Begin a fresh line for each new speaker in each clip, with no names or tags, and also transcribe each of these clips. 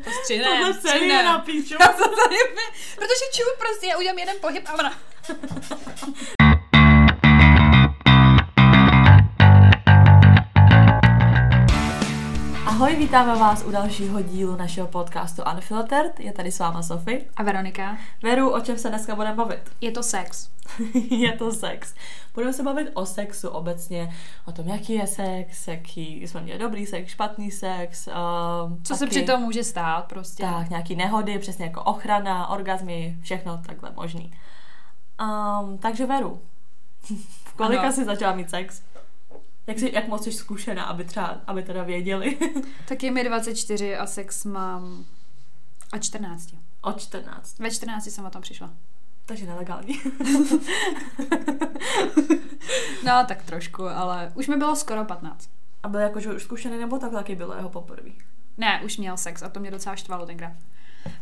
To střihnem,
Tohle celý je na píču.
Protože ču, prostě já udělám jeden pohyb a ona.
Ahoj, vítáme vás u dalšího dílu našeho podcastu Unfiltered. Je tady s váma Sofie.
A Veronika,
Veru, o čem se dneska budeme bavit?
je to sex.
je to sex. Budeme se bavit o sexu obecně, o tom, jaký je sex, jaký jsme měli dobrý sex, špatný sex. Uh,
Co se při tom může stát prostě.
Tak, nějaký nehody, přesně jako ochrana, orgazmy, všechno takhle možný. Um, takže Veru, v kolika
Ano.
jsi začala mít sex? Jak, jsi, jak moc jsi zkušená, aby třeba, aby teda věděli?
Tak je mi 24 a sex mám a 14.
Od 14.
Ve 14 jsem o tom přišla.
Takže nelegální.
No, tak trošku, ale už mi bylo skoro 15.
A byl jakože už zkušený, nebo tak taky bylo jeho poprvé?
Ne, už měl sex a to mě docela štvalo tenkrát.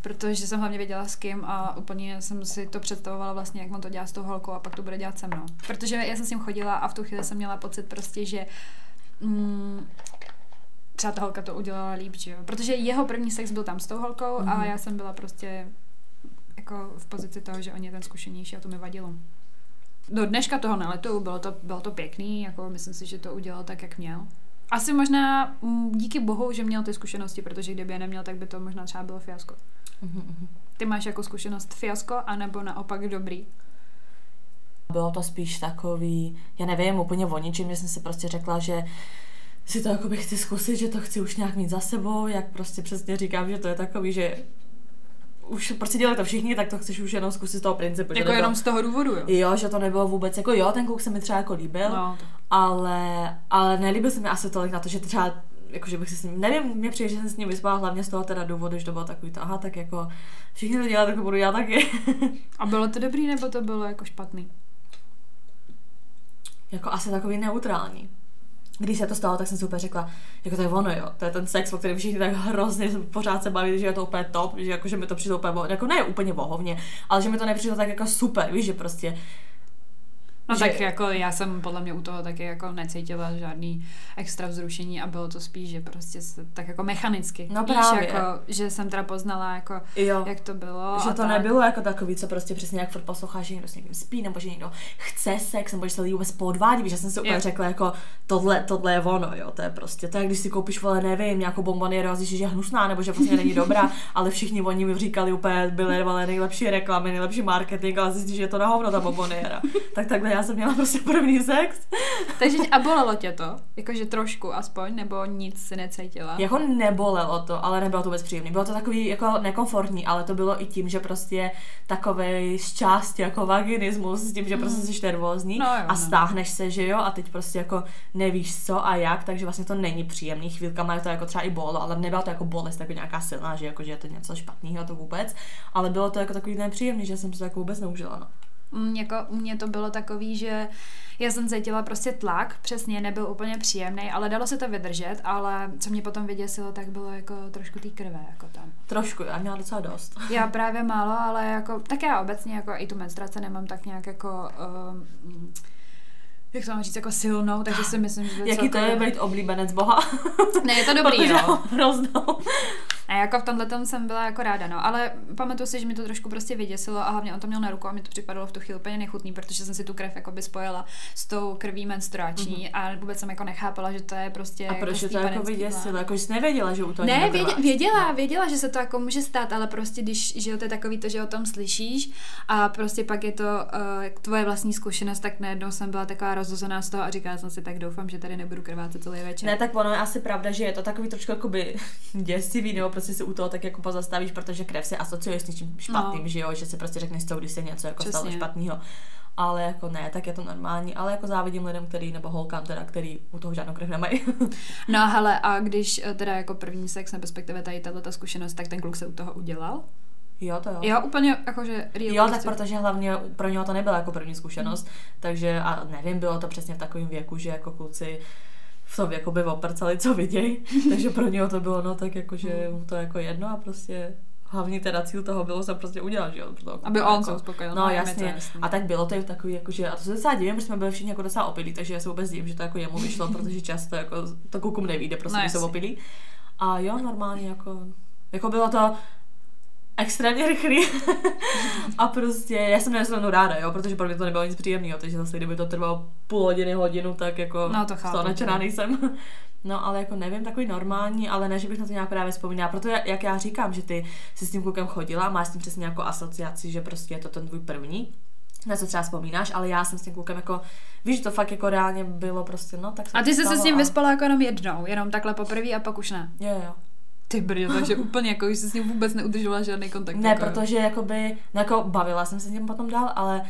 Protože jsem hlavně věděla s kým a úplně jsem si to představovala vlastně, jak on to dělá s tou holkou a pak to bude dělat se mnou. Protože já jsem s ním chodila a v tu chvíli jsem měla pocit prostě, že mm, třeba ta holka to udělala líp, že jo. Protože jeho první sex byl tam s tou holkou mm-hmm. a
Mhm.
já jsem byla prostě jako v pozici toho, že on je ten zkušenější a to mi vadilo. Do dneška toho neletu, bylo to, bylo to pěkný, jako myslím si, že to udělal tak, jak měl. Asi možná mm, díky bohu, že měl ty zkušenosti, protože kdyby je neměl, tak by to možná třeba bylo fiasko.
Mhm,
Ty máš jako zkušenost fiasko, anebo naopak dobrý?
Bylo to spíš takový, já nevím, úplně o ničem, že jsem si prostě řekla, že si to jako bych chci zkusit, že to chci už nějak mít za sebou, jak prostě přesně říkám, že to je takový, že už prostě dělají to všichni, tak to chceš už jenom zkusit z toho principu.
Jako jenom z toho důvodu, jo?
Jo, že to nebylo vůbec, jako jo, ten kluk se mi třeba jako líbil,
No,
ale, ale nelíbil se mi asi tolik na to, že třeba jakože bych se s ním, nevím, mě přijde, že jsem s ním vyspala hlavně z toho teda důvodu, že to bylo takový to, aha, tak jako všichni to dělají, tak to budu já taky.
a bylo to dobrý, nebo to bylo jako špatný?
jako asi takový neutrální. Když se to stalo, tak jsem si úplně řekla, jako to je ono, jo, to je ten sex, o kterém všichni tak hrozně pořád se baví, že je to úplně top, že jako, že mi to přišlo úplně, jako ne úplně vohovně, ale že mi to nepřišlo tak jako super, víš, že prostě
No
Že-
tak jako já jsem podle mě u toho taky jako necítila žádný extra vzrušení a bylo to spíš, že prostě se, tak jako mechanicky.
No
Víš,
právě.
jako, že jsem teda poznala jako,
jo.
jak to bylo.
Že to
tak.
nebylo jako takový, co prostě přesně jak furt posloucháš, že někdo s někým spí, nebo že někdo chce sex, nebo že se lidi vůbec podvádí, víš, já jsem si úplně
Jo.
řekla jako tohle, tohle je ono, jo, to je prostě, to je, když si koupíš, vole, nevím, nějakou bombonieru a zjistíš, že je hnusná, nebo že prostě není dobrá, ale všichni oni mi říkali úplně, byly, vole, nejlepší reklamy, nejlepší marketing, ale zjistíš, že je to na hovno ta bomboniera. tak takhle já jsem měla prostě první sex.
Takže a bolelo tě to? Jakože trošku aspoň, nebo nic si necítila?
Jako nebolelo to, ale nebylo to vůbec příjemné. Bylo to takový jako nekomfortní, ale to bylo i tím, že prostě takový z části jako vaginismus, s tím, že prostě jsi nervózní
No jo,
a
no.
stáhneš se, že jo, a teď prostě jako nevíš co a jak, takže vlastně to není příjemný. Chvílkama je to jako třeba i bolo, ale nebyla to jako bolest jako nějaká silná, že jako že je to něco špatného to vůbec, ale bylo to jako takový nepříjemný, že jsem se to jako vůbec neužila. No.
Jako u mě to bylo takový, že já jsem cítila prostě tlak, přesně nebyl úplně příjemný, ale dalo se to vydržet, ale co mě potom vyděsilo, tak bylo jako trošku té krve, jako tam.
Trošku, já měla docela dost.
Já právě málo, ale jako, tak já obecně jako i tu menstruaci nemám tak nějak jako, um, jak to mám říct, jako silnou, takže si myslím, že
Jaký to je
celkově-
být oblíbenec Boha?
Ne, je to dobrý,
Protože
jo.
hroznou.
A jako v tomhle tom jsem byla jako ráda, no. Ale pamatuju si, že mi to trošku prostě vyděsilo a hlavně on to měl na ruku a mi to připadalo v tu chvíli úplně nechutný, protože jsem si tu krev jako by spojila s tou krví menstruační mm-hmm. a vůbec jsem jako nechápala, že to je prostě
A proč je to jako vyděsilo? Jako jsi nevěděla, že u toho
Ne,
někdo
vědě,
byla?
věděla, věděla, že se to jako může stát, ale prostě když, že to je takový to, že o tom slyšíš a prostě pak je to uh, tvoje vlastní zkušenost, tak najednou jsem byla taková rozhozená z toho a říkala jsem si, tak doufám, že tady nebudu krvácet celý večer.
Ne, tak ono je asi pravda, že je to takový trošku jakoby děsivý, nebo prostě si u toho tak jako pozastavíš, protože krev se asociuje s něčím špatným,
No.
že jo, že si prostě řekneš to, když se něco jako stalo
Přesně.
špatného. Ale jako ne, tak je to normální, ale jako závidím lidem, který, nebo holkám teda, který u toho žádnou krev nemají.
No hele, a když eh, teda jako první sex, nebo respektive tady tato zkušenost, tak ten kluk se u toho udělal?
jo, to jo.
Jo, úplně jakože real
Jo, tak
prostě.
protože hlavně pro něho to nebyla jako první zkušenost,
Hmm.
takže a nevím, bylo to přesně v takovém věku, že jako kluci v tom věku by oprcali, co vidějí, takže pro něho to bylo no tak jako, že mu to jako jedno a prostě hlavní teda cíl toho bylo se prostě udělat, že jo. pro toho
Aby on se
jako.
uspokojil.
No,
to
jasně.
jasný.
A tak bylo to takový, jakože, a to se docela divím, protože jsme byli všichni jako docela opilí, takže já se vůbec divím, že to jako jemu vyšlo, protože často jako to klukům nevíde, prostě,
No,
jsou opilí. A jo, normálně jako Jako bylo to extrémně rychlý. a prostě já jsem nesmírně ráda, jo, protože pro mě to nebylo nic příjemného, takže zase kdyby to trvalo půl hodiny, hodinu, tak jako
No, to chápu,
to nadšená
to.
nejsem. No, ale jako nevím, takový normální, ale ne, že bych na to nějak právě vzpomínala. Proto jak já říkám, že ty jsi s tím klukem chodila, máš s tím přesně nějakou asociaci, že prostě je to ten tvůj první, na co třeba vzpomínáš, ale já jsem s tím klukem jako, víš, že to fakt jako reálně bylo prostě, no, tak
A ty jsi se s ním
a-
vyspala jako jenom jednou, jenom takhle poprvé a pak už ne.
Jo, jo.
Ty brďo, takže úplně jako, že jsi s ním vůbec neudržovala žádný kontakt.
Ne,
jako,
protože jakoby, no jako bavila jsem se s ním potom dál, ale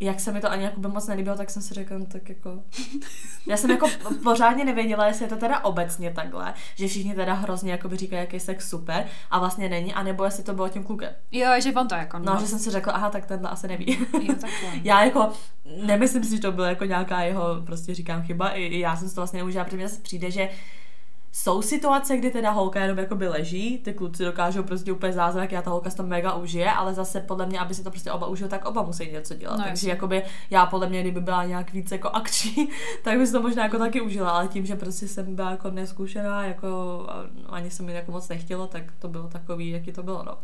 jak se mi to ani jakoby moc nelíbilo, tak jsem si řekla, no tak jako... Já jsem jako pořádně nevěděla, jestli je to teda obecně takhle, že všichni teda hrozně jakoby říkají, jaký sex super a vlastně není, anebo jestli to bylo tím klukem.
Jo, že on to jako,
No, že jsem si řekla, aha, tak tenhle asi neví.
Jo,
já jako nemyslím si, že to byla jako nějaká jeho, prostě říkám chyba, i, i já jsem si to vlastně neužila, protože mně přijde, že jsou situace, kdy teda holka jenom jakoby leží, ty kluci dokážou prostě úplně zázrak, já ta holka to mega užije, ale zase podle mě, aby si to prostě oba užil, tak oba musí něco dělat.
No,
Takže jakoby já podle mě, kdyby byla nějak víc jako akční, tak bych si to možná jako taky užila, ale tím, že prostě jsem byla jako neskušená, jako a ani se mi jako moc nechtělo, tak to bylo takový, jaký to bylo, no.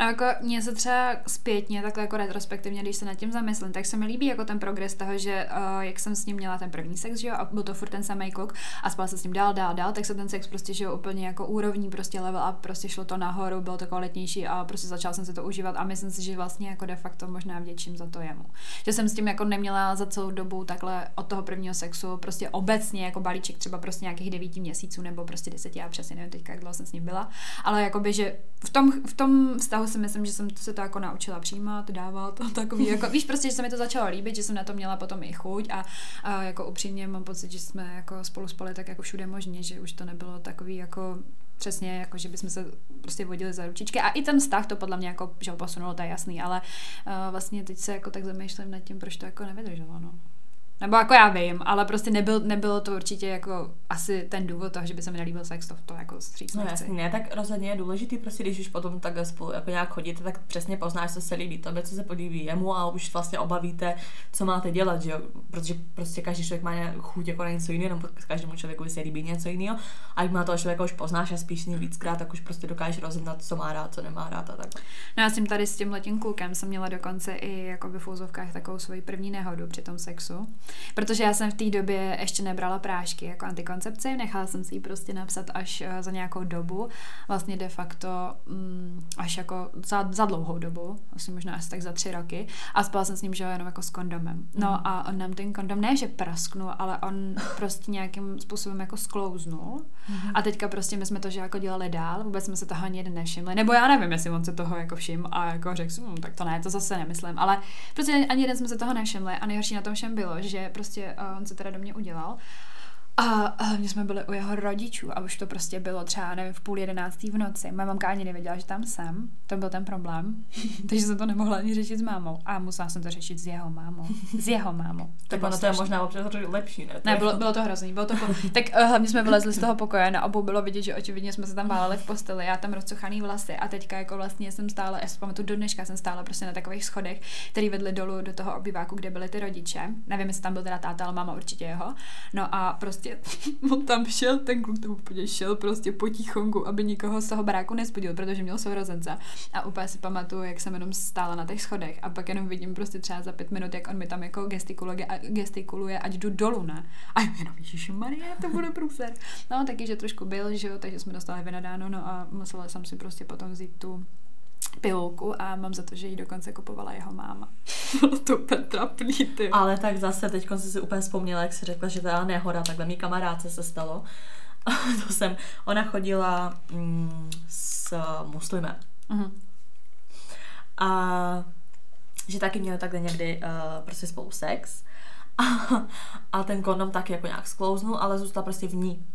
No jako mně se třeba zpětně, takhle jako retrospektivně, když se nad tím zamyslím, tak se mi líbí jako ten progres toho, že uh, jak jsem s ním měla ten první sex, že jo, a byl to furt ten samý kluk a spala se s ním dál, dál, dál, tak se ten sex prostě, že úplně jako úrovní, prostě level a prostě šlo to nahoru, bylo to kvalitnější a prostě začala jsem se to užívat a myslím si, že vlastně jako de facto možná vděčím za to jemu. Že jsem s tím jako neměla za celou dobu takhle od toho prvního sexu, prostě obecně jako balíček třeba prostě nějakých devíti měsíců nebo prostě deseti, já přesně nevím teďka, jak dlouho jsem s ním byla, ale jakoby, že v tom, v tom vztahu si myslím, že jsem se to jako naučila přijímat, dávat takový, jako, víš, prostě, že se mi to začalo líbit, že jsem na to měla potom i chuť a, a jako upřímně mám pocit, že jsme jako spolu spali tak jako všude možně, že už to nebylo takový jako přesně, jako že bychom se prostě vodili za ručičky a i ten vztah to podle mě jako, že ho posunulo, to je jasný, ale uh, vlastně teď se jako tak zamýšlím nad tím, proč to jako nevydrželo, no. Nebo jako já vím, ale prostě nebyl, nebylo to určitě jako asi ten důvod toho, že by se mi nelíbil sex, to, to jako stříc
No jasně, ne, tak rozhodně je důležitý, prostě když už potom takhle spolu jako nějak chodíte, tak přesně poznáš, co se líbí tobě, co se políbí jemu a už vlastně oba víte, co máte dělat, že jo? Protože prostě každý člověk má chuť jako na něco jiného, nebo každému člověku se líbí něco jiného. A jak má toho člověka už poznáš a spíš víckrát, tak už prostě dokážeš rozeznat, co má rád, co nemá rád a tak.
No já jsem tady s tím letím klukem jsem měla dokonce i jako v fouzovkách takovou svoji první nehodu při tom sexu, protože já jsem v té době ještě nebrala prášky jako antikoncepci, nechala jsem si ji prostě napsat až eh, za nějakou dobu, vlastně de facto mm, až jako za, za dlouhou dobu, asi možná asi tak za tři roky. A spala jsem s ním, že jenom jako s kondomem. No a on nám ten kondom ne, že prasknul, ale on prostě nějakým způsobem jako sklouznul. A teďka prostě my jsme to, že jako dělali dál, vůbec jsme se toho ani jeden nevšimli, nebo já nevím, jestli on se toho jako všim a jako řekl hm, tak to ne, to zase nemyslím, ale prostě ani jeden jsme se toho nevšimli a nejhorší na tom všem bylo, že prostě uh, on se teda do mě udělal a hlavně jsme byli u jeho rodičů a už to prostě bylo třeba, nevím, v půl jedenáctý v noci. Moje mamka ani nevěděla, že tam jsem. To byl ten problém. Takže jsem to nemohla ani řešit s mámou. A musela jsem to řešit s jeho mámou. S jeho mámou.
Tak ono to je možná občas lepší, ne? To
Ne, bylo, bylo to hrozný. Bylo to po... Tak uh, hlavně jsme vylezli z toho pokoje, na obou bylo vidět, že očividně jsme se tam váleli v posteli, já tam rozcochaný vlasy a teďka jako vlastně jsem stála, já si pamatuju do dneška jsem stála prostě na takových schodech, který vedli dolů do toho obyváku, kde byly ty rodiče. Nevím, jestli tam byl teda táta, ale máma určitě jeho. No a prostě on tam šel, ten kluk tam úplně šel prostě potichonku, aby nikoho z toho baráku nespudil, protože měl sourozence. A úplně si pamatuju, jak jsem jenom stála na těch schodech a pak jenom vidím prostě třeba za pět minut, jak on mi tam jako gestikuluje, gestikuluje ať jdu dolů, ne? A jenom, Ježíši Marie, to bude průser. No, taky, že trošku byl, že jo, takže jsme dostali vynadáno, no a musela jsem si prostě potom vzít tu pilulku a mám za to, že ji dokonce kupovala jeho máma. Bylo to úplně trapný, ty.
Ale tak zase teď jsem si úplně vzpomněla, jak si řekla, že ta nehoda, takhle mý kamarádce se stalo. to jsem, ona chodila mm, s muslimem.
Mhm.
A že taky měli takhle někdy uh, prostě spolu sex. A, a ten kondom taky jako nějak sklouznul, ale zůstal prostě v ní.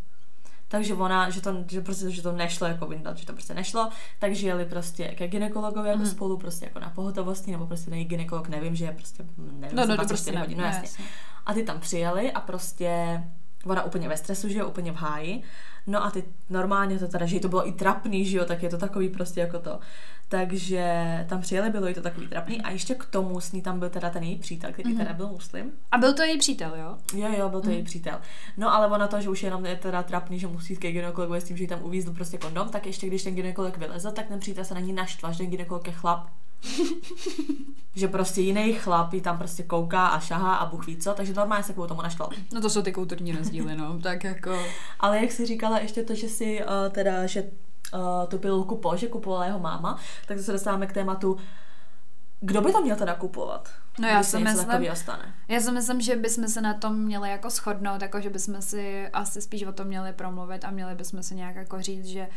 Takže ona, že to, že prostě, že to nešlo jako vyndat, že to prostě nešlo, takže jeli prostě ke ginekologovi jako
Mhm.
spolu prostě jako na pohotovosti, nebo prostě nej ginekolog, nevím, že je prostě, nevím,
No, no, to
24
prostě ne,
hodin, no
no,
jasně.
jasně.
A ty tam přijeli a prostě ona úplně ve stresu, že jo, úplně v háji. No a ty normálně to teda, že jí to bylo i trapný, že jo, tak je to takový prostě jako to. Takže tam přijeli, bylo jí to takový trapný a ještě k tomu s ní tam byl teda ten její přítel, který mm-hmm. teda byl muslim.
A byl to její přítel, jo?
Jo, jo, byl to mm. její přítel. No ale ona to, že už jenom je teda trapný, že musí jít ke gynekologu s tím, že jí tam uvízl prostě kondom, tak ještě když ten gynekolog vylezl, tak ten přítel se na ní naštval, že ten gynekolog je chlap. že prostě jiný chlap jí tam prostě kouká a šahá a Bůh ví co, takže normálně se kvůli tomu naštval.
No to jsou ty kulturní rozdíly, no, tak jako...
Ale jak jsi říkala ještě to, že si uh, teda, že uh, tu pilulku po, že kupovala jeho máma, tak se dostáváme k tématu, kdo by to měl teda kupovat?
No já si myslím, já si myslím, že bychom se na tom měli jako shodnout, jako že bychom si asi spíš o tom měli promluvit a měli bychom si nějak jako říct, že uh,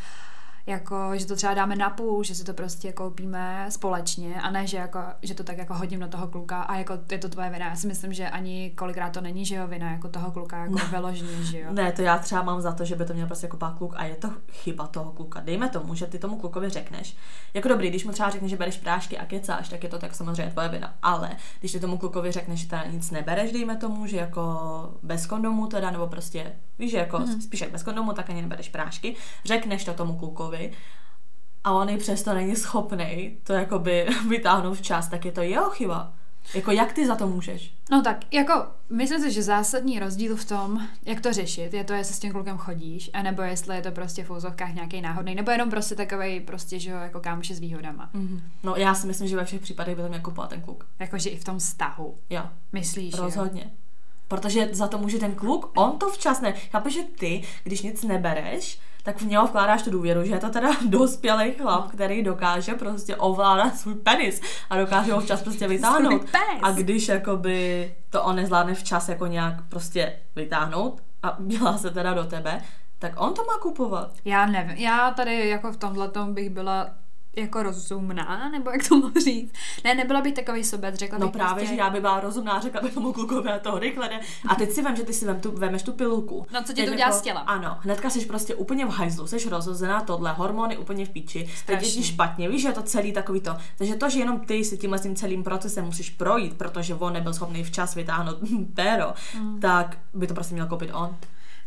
jako, že to třeba dáme na půl, že si to prostě koupíme společně a ne, že, jako, že to tak jako hodím do toho kluka a jako je to tvoje vina. Já si myslím, že ani kolikrát to není, že jo, vina jako toho kluka jako no. vyloženě, že jo.
Ne, to já třeba mám za to, že by to měl prostě jako pár kluk a je to chyba toho kluka. Dejme tomu, že ty tomu klukovi řekneš. Jako dobrý, když mu třeba řekneš, že bereš prášky a kecáš, tak je to tak samozřejmě tvoje vina. Ale když ty tomu klukovi řekneš, že teda nic nebereš, dejme tomu, že jako bez kondomu teda, nebo prostě, víš, jako mm-hmm. spíš jak bez kondomu, tak ani nebereš prášky, řekneš to tomu klukovi a on i přesto není schopný to jakoby vytáhnout včas, tak je to jeho chyba. Jako jak ty za to můžeš?
No tak, jako myslím si, že zásadní rozdíl v tom, jak to řešit, je to, jestli s tím klukem chodíš, anebo jestli je to prostě v úzovkách nějaký náhodný, nebo jenom prostě takový prostě, že jo, jako kámoš s výhodama.
Mm-hmm. No já si myslím, že ve všech případech by to měl kupovat ten kluk.
Jakože i v tom vztahu.
Jo.
Myslíš?
Rozhodně. Jo? Protože za to může ten kluk, on to včas ne. Chápeš, že ty, když nic nebereš, tak v něho vkládáš tu důvěru, že je to teda dospělý chlap, který dokáže prostě ovládat svůj penis a dokáže ho včas prostě vytáhnout. A když jakoby to on nezvládne včas jako nějak prostě vytáhnout a dělá se teda do tebe, tak on to má kupovat.
Já nevím, já tady jako v tomhle bych byla jako rozumná, nebo jak to mohu říct. Ne, nebyla bych takový sobec, řekla
no
bych
právě, prostě... že já by byla rozumná, řekla bych tomu klukovi a toho rychle A teď si vem, že ty si vem tu, vemeš tu pilulku.
No co ti to dělá z těla?
Ano, hnedka jsi prostě úplně v hajzlu, jsi rozhozená tohle, hormony úplně v píči, teď je ti špatně, víš, že je to celý takový to. Takže to, že jenom ty si tímhle tím celým procesem musíš projít, protože on nebyl schopný včas vytáhnout péro, mm. tak by to prostě měl koupit on.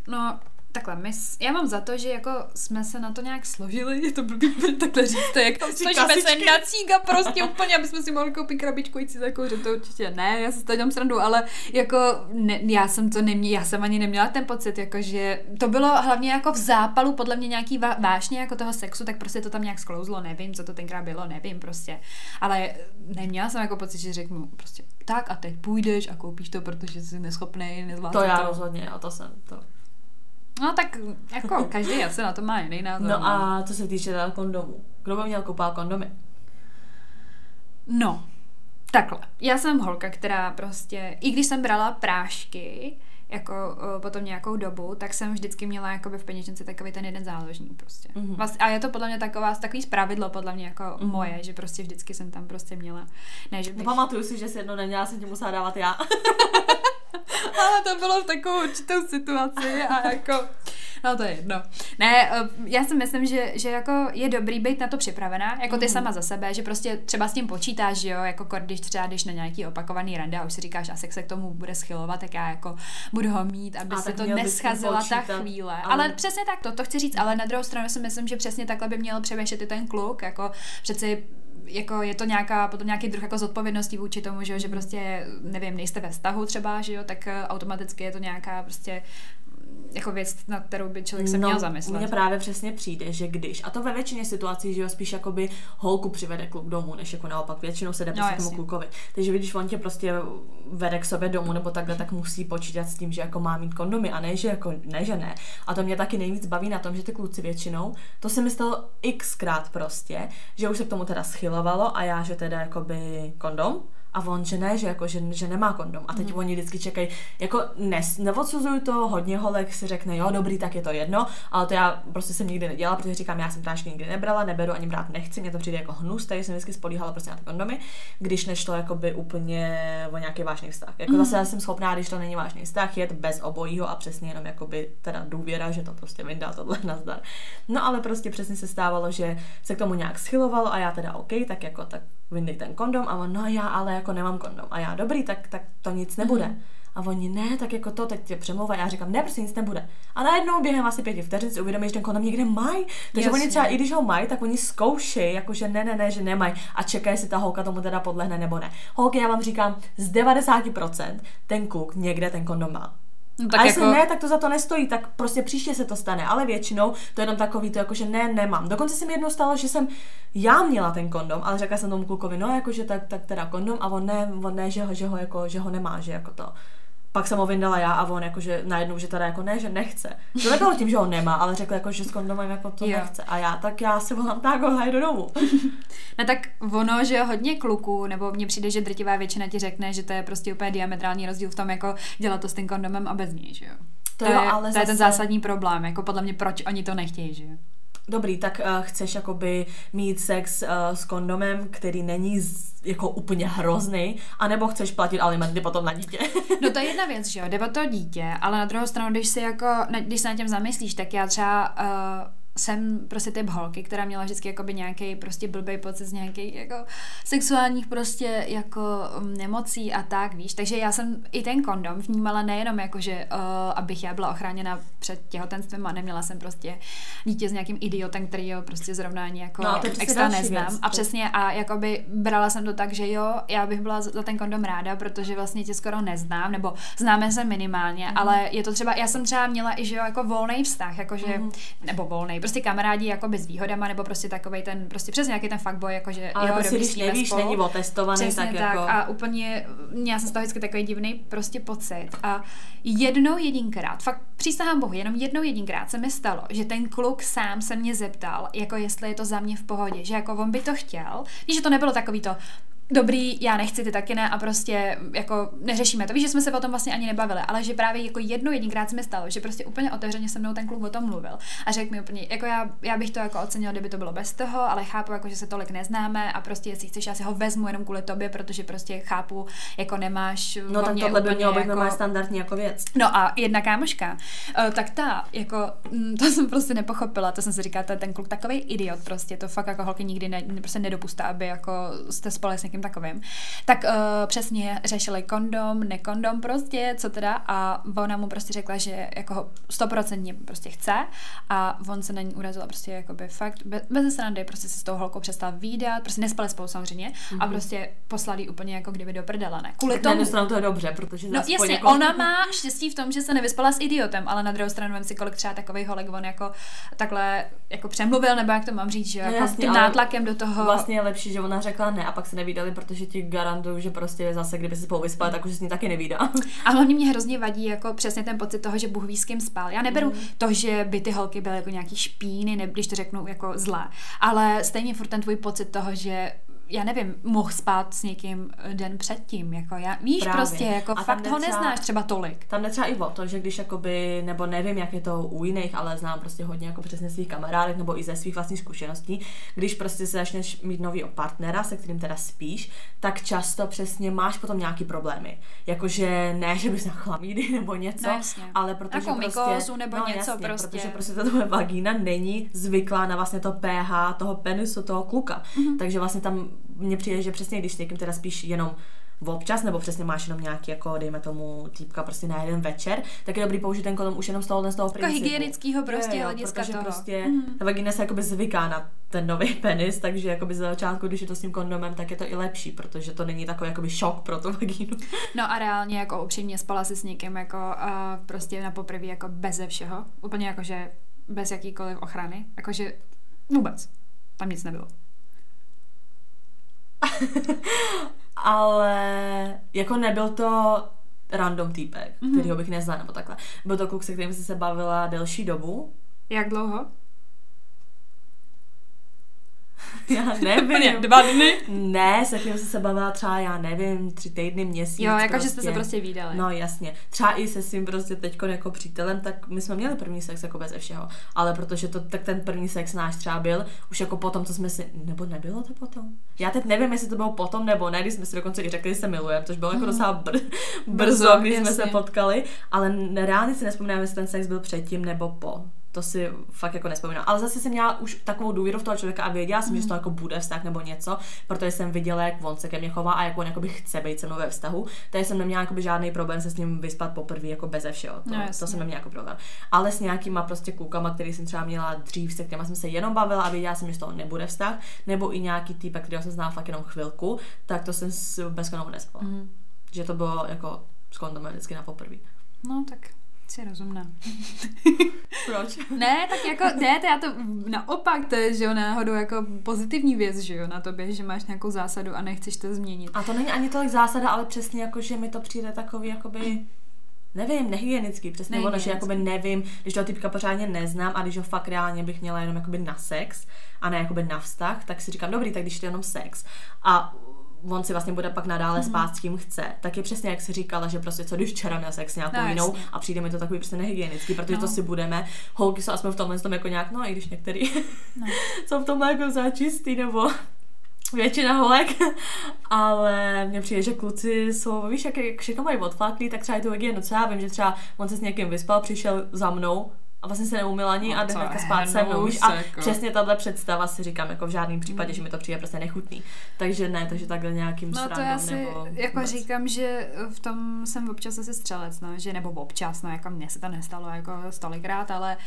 No, Takhle, my, já mám za to, že jako jsme se na to nějak složili, je to blbý takhle říct, jak složíme se na cíga prostě úplně, aby jsme si mohli koupit krabičku jít si že to určitě ne, já se to dělám srandu, ale jako ne, já jsem to neměla, já jsem ani neměla ten pocit, jako že to bylo hlavně jako v zápalu, podle mě nějaký vá, vášně jako toho sexu, tak prostě to tam nějak sklouzlo, nevím, co to tenkrát bylo, nevím prostě, ale neměla jsem jako pocit, že řeknu prostě tak a teď půjdeš a koupíš to, protože jsi neschopný, nezvládneš
to. já to. rozhodně, a to jsem, to
No tak jako každý asi na to má jiný názor.
No, no. a co se týče teda kondomů. Kdo by měl kupovat kondomy?
No, takhle. Já jsem holka, která prostě, i když jsem brala prášky, jako uh, potom nějakou dobu, tak jsem vždycky měla jakoby v peněžence takový ten jeden záložník prostě. Mm-hmm. Vlast, a je to podle mě taková, takový spravidlo podle mě jako mm-hmm. moje, že prostě vždycky jsem tam prostě měla. Ne, že
bych... no, pamatuju si, že si jedno neměla, jsem ti musela dávat já.
Ale to bylo v takovou určitou situaci a jako... No to je jedno. Ne, eh, já si myslím, že, že jako je dobrý být na to připravená, jako ty mm. sama za sebe, že prostě třeba s tím počítáš, že jo, jako když třeba když na nějaký opakovaný rande a už si říkáš, asi se k tomu bude schylovat, tak já jako budu ho mít, aby a se to neschazila ta chvíle. Ale... ale přesně tak, to, to chci říct, ale na druhou stranu si myslím, že přesně takhle by měl přemýšlet i ten kluk, jako přeci jako je to nějaká, potom nějaký druh jako zodpovědnosti vůči tomu, že, že prostě, nevím, nejste ve vztahu třeba, že jo, tak eh, automaticky je to nějaká prostě jako věc, na kterou by člověk se no, měl zamyslet.
Mně právě přesně přijde, že když, a to ve většině situací, že jo, spíš jakoby holku přivede kluk domů, než jako naopak, většinou se jde no, prostě tomu klukovi. Takže když on tě prostě vede k sobě domů nebo takhle, tak musí počítat s tím, že jako má mít kondomy a ne, že jako ne, že ne. A to mě taky nejvíc baví na tom, že ty kluci většinou, to se mi stalo xkrát prostě, že už se k tomu teda schylovalo a já, že teda jakoby kondom, a on, že ne, že, jako, že, že nemá kondom. A teď mm. oni vždycky čekají, jako nes, neodsuzuju to, hodně holek si řekne, jo, dobrý, tak je to jedno, ale to já prostě jsem nikdy nedělala, protože říkám, já jsem prášky nikdy nebrala, neberu ani brát nechci, mě to přijde jako hnus, takže jsem vždycky spolíhala prostě na ty kondomy, když nešlo jakoby úplně o nějaký vážný vztah. Jako mm. zase já jsem schopná, když to není vážný vztah, jet bez obojího a přesně jenom jakoby teda důvěra, že to prostě vyndá tohle nazdar. No ale prostě přesně se stávalo, že se k tomu nějak schylovalo a já teda OK, tak jako tak vyndej ten kondom a on, no já ale jako nemám kondom. A já, dobrý, tak, tak to nic nebude. Mm. A oni, ne, tak jako to, teď tě přemlouvají. Já říkám, ne, prostě nic nebude. A najednou během asi pěti vteřin si uvědomí, že ten kondom někde mají. Takže
Jasně.
oni třeba, i když ho mají, tak oni zkoušejí, jakože ne, ne, ne, že nemají. A čekají, jestli ta holka tomu teda podlehne nebo ne. Holky, já vám říkám, z 90% ten kluk někde ten kondom má.
No,
Tak a jestli jako... ne, tak to za to nestojí, tak prostě příště se to stane, ale většinou to je jenom takový to, jako že ne, nemám. Dokonce se mi jednou stalo, že jsem já měla ten kondom, ale řekla jsem tomu klukovi, no jakože tak, tak teda kondom a on ne, on ne, že ho, že ho, jako, že ho nemá, že jako to. Pak jsem ho vyndala já a on jakože najednou, že teda jako ne, že nechce. To nebylo tím, že ho nemá, ale řekl jako, že s kondomem jako to
Jo.
nechce. A já, tak já si volám tak ho do domu.
No tak ono, že hodně kluků, nebo mně přijde, že drtivá většina ti řekne, že to je prostě úplně diametrální rozdíl v tom, jako dělat to s tím kondomem a bez něj, že jo.
To
To,
jo,
je,
ale
to je ten
zase-
zásadní problém, jako podle mě, proč oni to nechtějí, že jo.
Dobrý, tak uh, chceš jakoby mít sex uh, s kondomem, který není z, jako úplně hrozný, anebo chceš platit alimenty potom na dítě.
No to je jedna věc, že jo, jde o to dítě, ale na druhou stranu, když si jako, když se na těm zamyslíš, tak já třeba uh, jsem prostě typ holky, která měla vždycky jakoby nějaký prostě blbý pocit z nějakých jako sexuálních prostě jako um, nemocí a tak, víš. Takže já jsem i ten kondom vnímala nejenom jako, že uh, abych já byla ochráněna před těhotenstvím a neměla jsem prostě dítě s nějakým idiotem, který ho prostě zrovna ani jako
No,
extra neznám.
věc.
A přesně a jakoby brala jsem to tak, že jo, já bych byla za ten kondom ráda, protože vlastně tě skoro neznám, nebo známe se minimálně, mm. ale je to třeba, já jsem třeba měla i, že jo, jako volný vztah, jakože, mm. nebo volný, prostě kamarádi jako s výhodama, nebo prostě takovej ten, prostě přesně nějaký ten fuckboy, jakože
Ale
jo,
prostě, když nevíš,
spolu.
není otestovaný,
Přesně
tak,
tak,
jako...
a úplně, já jsem z toho vždycky takový divný prostě pocit. A jednou jedinkrát, fakt přísahám bohu, jenom jednou jedinkrát se mi stalo, že ten kluk sám se mě zeptal, jako jestli je to za mě v pohodě, že jako on by to chtěl, víš, že to nebylo takový to, dobrý, já nechci, ty taky ne a prostě jako neřešíme to. Víš, že jsme se o tom vlastně ani nebavili, ale že právě jako jednou jedinkrát se mi stalo, že prostě úplně otevřeně se mnou ten kluk o tom mluvil a řekl mi úplně, jako já, já bych to jako ocenil, kdyby to bylo bez toho, ale chápu, jako, že se tolik neznáme a prostě jestli chceš, já si ho vezmu jenom kvůli tobě, protože prostě chápu, jako nemáš
No tak tohle by mělo být
jako...
standardní jako věc.
No a jedna kámoška, eh, tak ta, jako, mm, to jsem prostě nepochopila, to jsem si říkala, je ten kluk takový idiot prostě, to fakt jako holky nikdy ne, prostě nedopustá, aby jako jste spali s někým takovým. Tak uh, přesně řešili kondom, nekondom prostě, co teda a ona mu prostě řekla, že jako ho stoprocentně prostě chce a on se na ní urazil a prostě jakoby fakt bez, bez srandy prostě se s tou holkou přestal výdat, prostě nespali spolu samozřejmě mm-hmm. a prostě poslali úplně jako kdyby do prdele, ne? Kvůli
Tak
tomu,
stranu to je dobře, protože
No jasně,
jako...
ona má štěstí v tom, že se nevyspala s idiotem, ale na druhou stranu vem si, kolik třeba takový holek on jako takhle jako přemluvil, nebo jak to mám říct, že
No
jako
jasně,
tím nátlakem do toho...
Vlastně je lepší, že ona řekla ne a pak se nevídali, protože ti garantuju, že prostě zase, kdyby se spolu vyspali, tak už se s ní taky nevídá.
A hlavně mě hrozně vadí jako přesně ten pocit toho, že Bůh ví, s kým spal. Já neberu mm. to, že by ty holky byly jako nějaký špíny, ne, když to řeknu jako zlé, ale stejně furt ten tvůj pocit toho, že já nevím, mohl spát s někým den předtím, jako já, víš
Právě.
prostě, jako
A
fakt
jde
ho neznáš třeba tolik.
Tam jde třeba i o to, že když jakoby, nebo nevím, jak je to u jiných, ale znám prostě hodně jako přesně svých kamarádek nebo i ze svých vlastních zkušeností, když prostě se začneš mít nový partnera, se kterým teda spíš, tak často přesně máš potom nějaký problémy. Jakože ne, že bys na chlamídy nebo něco,
No jasně.
ale protože prostě...
nebo něco
jasně,
prostě.
Protože prostě ta tvoje vagína není zvyklá na vlastně to pH toho penisu toho kluka.
Mhm.
Mm-hmm. Takže vlastně tam mně přijde, že přesně když s někým teda spíš jenom občas, nebo přesně máš jenom nějaký, jako dejme tomu, týpka prostě na jeden večer, tak je dobrý použít ten kondom už jenom z toho, z toho
Jako
principu.
hygienického prostě
jo,
hlediska
protože
toho.
prostě
Mhm.
ta vagina se jakoby zvyká na ten nový penis, takže jakoby za začátku, když je to s tím kondomem, tak je to i lepší, protože to není takový jakoby šok pro tu vagínu.
No a reálně jako upřímně spala si s někým jako uh, prostě na poprvé jako beze všeho. Úplně jako, že bez jakýkoliv ochrany. Jakože vůbec. Tam nic nebylo.
Ale jako nebyl to random týpek,
Mhm.
mm-hmm. kterýho bych neznala, nebo takhle. Byl to kluk, se kterým jsem se bavila delší dobu.
Jak dlouho?
Já nevím.
dva dny?
Ne, se kterým jsem se bavila třeba, já nevím, tři týdny, měsíc.
Jo, jako že jste se prostě výdali.
No jasně. Třeba i se svým prostě teďko jako přítelem, tak my jsme měli první sex jako bez všeho. Ale protože to, tak ten první sex náš třeba byl, už jako potom, co jsme si, nebo nebylo to potom? Já teď nevím, jestli to bylo potom nebo ne, když jsme si dokonce i řekli, že se milujeme, což bylo jako docela br- brzo,
Brzo,
když jsme se potkali, ale reálně si nespomínám, jestli ten sex byl předtím nebo po. To si fakt jako nespomínám. Ale zase jsem měla už takovou důvěru v toho člověka a věděla jsem, mm. že to jako bude vztah nebo něco, protože jsem viděla, jak on se ke mně chová a jak on jakoby chce být se mnou ve vztahu. Takže jsem neměla jakoby žádný problém se s ním vyspat poprvé jako beze všeho. To, no, to jsem neměla jako problém. Ale s nějakýma prostě klukama, který jsem třeba měla dřív, se kterými jsem se jenom bavila a věděla jsem, že toho nebude vztah, nebo i nějaký typ, který jsem znala fakt jenom chvilku, tak to jsem bez kondomu nespala. Mm. Že to bylo jako s kondomem vždycky na poprvé.
No tak Jsi rozumná.
Proč?
ne, tak jako, ne, to já to naopak, to je, že jo, náhodou jako pozitivní věc, že jo, na tobě, že máš nějakou zásadu a nechceš to změnit.
A to není ani tolik zásada, ale přesně jako, že mi to přijde takový, jakoby, nevím, nehygienický, přesně ono, že jakoby nevím, když toho typka pořádně neznám a když ho fakt reálně bych měla jenom jakoby na sex a ne jakoby na vztah, tak si říkám, dobrý, tak když to je jenom sex a on si vlastně bude pak nadále mm-hmm. spát s kým chce, tak je přesně jak si říkala, že prostě co když včera měl sex s nějakou no, jinou jasně. a přijde mi to takový prostě nehygienický, protože no. to si budeme, holky jsou aspoň v tomhle tom jako nějak, no i když některý no. jsou v tomhle jako za čistý, nebo většina holek, ale mně přijde, že kluci jsou, víš, jak, jak všechno mají odfláklý, tak třeba je to hygienu, co já vím, že třeba on se s někým vyspal, přišel za mnou a vlastně se neumil ani no, a jde hnedka spát se mnou. A jako. přesně tahle představa si říkám, jako v žádném případě, mm. že mi to přijde prostě nechutný. Takže ne, takže takhle nějakým
No to já si nebo jako vůbec. říkám, že v tom jsem občas asi střelec, no, že nebo občas, no jako mně se to nestalo jako stolikrát, ale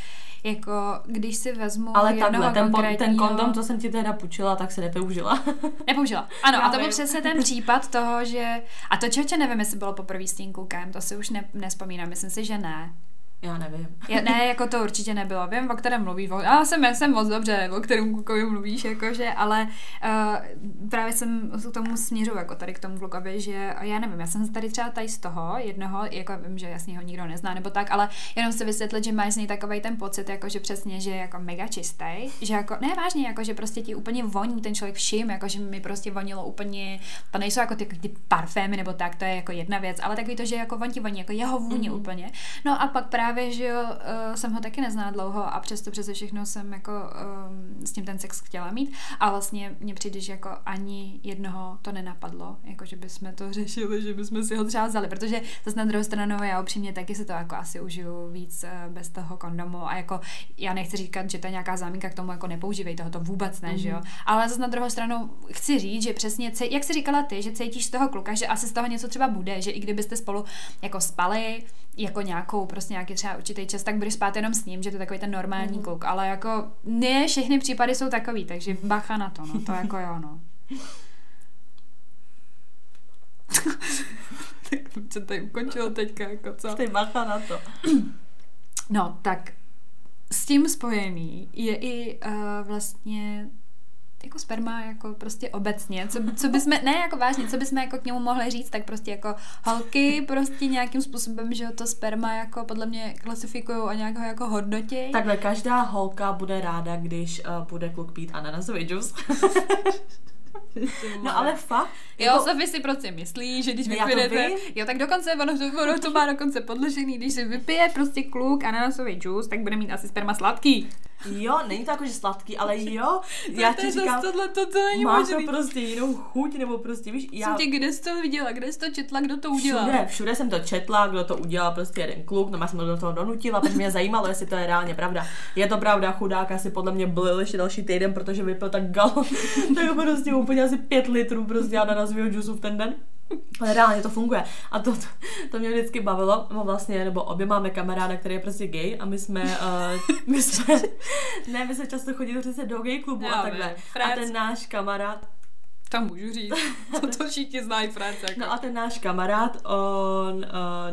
jako když si vezmu
Ale takhle, ten, konkrétního... ten kondom, co jsem ti teda půjčila, tak se nepoužila.
nepoužila. Ano, já a to byl přesně ten případ toho, že a to čeče nevím, jestli bylo poprvé s tím klukem, to si už ne, nespomínám, myslím si, že ne.
Já nevím.
Já, ne, jako to určitě nebylo. Vím, o kterém mluvíš. Já jsem, já jsem moc dobře, o kterém klukovi mluvíš, jakože, ale uh, právě jsem k tomu směřu, jako tady k tomu klukovi, že já nevím, já jsem tady třeba tady z toho jednoho, jako vím, že jasně ho nikdo nezná nebo tak, ale jenom se vysvětlit, že máš z něj takový ten pocit, jako že přesně, že je jako mega čistý, že jako, ne vážně, jako že prostě ti úplně voní ten člověk vším, jako že mi prostě vonilo úplně, to nejsou jako ty, ty parfémy nebo tak, to je jako jedna věc, ale takový to, že jako on ti voní, jako jeho vůně mm-hmm. úplně. No a pak právě právě, že jo, uh, jsem ho taky neznala dlouho a přesto přeze všechno jsem jako um, s tím ten sex chtěla mít a vlastně mně přijde, že jako ani jednoho to nenapadlo, jako že bychom to řešili, že bychom si ho třeba vzali, protože zase na druhou stranu já upřímně taky si to jako asi užiju víc uh, bez toho kondomu a jako já nechci říkat, že to je nějaká záminka k tomu, jako nepoužívej toho, to vůbec ne, mm-hmm. že jo, mhm. ale zase na druhou stranu chci říct, že přesně, jak jsi říkala ty, že cítíš z toho kluka, že asi z toho něco třeba bude, že i kdybyste spolu jako spali, jako nějakou, prostě nějaký třeba určitý čas, tak budeš spát jenom s ním, že to je takový ten normální mm. kluk, ale jako ne všechny případy jsou takový, takže bacha na to, no, to jako jo, no. tak se tady ukončilo teďka, jako co?
Ty bacha na to.
no, tak s tím spojený je i uh, vlastně jako sperma jako prostě obecně, co, co bychom, ne jako vážně, co bychom jako k němu mohli říct, tak prostě jako holky prostě nějakým způsobem, že to sperma jako podle mě klasifikují a nějak ho jako hodnotí.
Takhle každá holka bude ráda, když uh, bude kluk pít ananasový džus. No ale fakt.
Jo, jako... Sofie si prostě myslí, že když vypijete, jo, tak dokonce, ono to, ono to má dokonce podložený, když si vypije prostě kluk ananasový džus, tak bude mít asi sperma sladký.
Jo, není to jako, že sladký, ale jo, já ti říkám,
tohle, to, to není
má možný. to prostě jinou chuť, nebo prostě, víš, já...
Jsem tě, kde jsi to viděla, kde jsi to četla, kdo to udělal?
Všude, všude jsem to četla, kdo to udělal, prostě jeden kluk, no já jsem to do toho donutila, protože mě zajímalo, jestli to je reálně pravda. Je to pravda, chudák asi podle mě byl ještě další týden, protože vypil tak gal, tak prostě úplně asi pět litrů prostě ananas džusu v ten den. Ale reálně to funguje. A to, to, to mě vždycky bavilo, no vlastně, nebo obě máme kamaráda, který je prostě gay a my jsme, uh, my jsme, ne, my jsme často chodili přece do gay klubu a takhle. A ten náš kamarád,
tam můžu říct, to, to všichni znají France. Jako.
No a ten náš kamarád, on uh,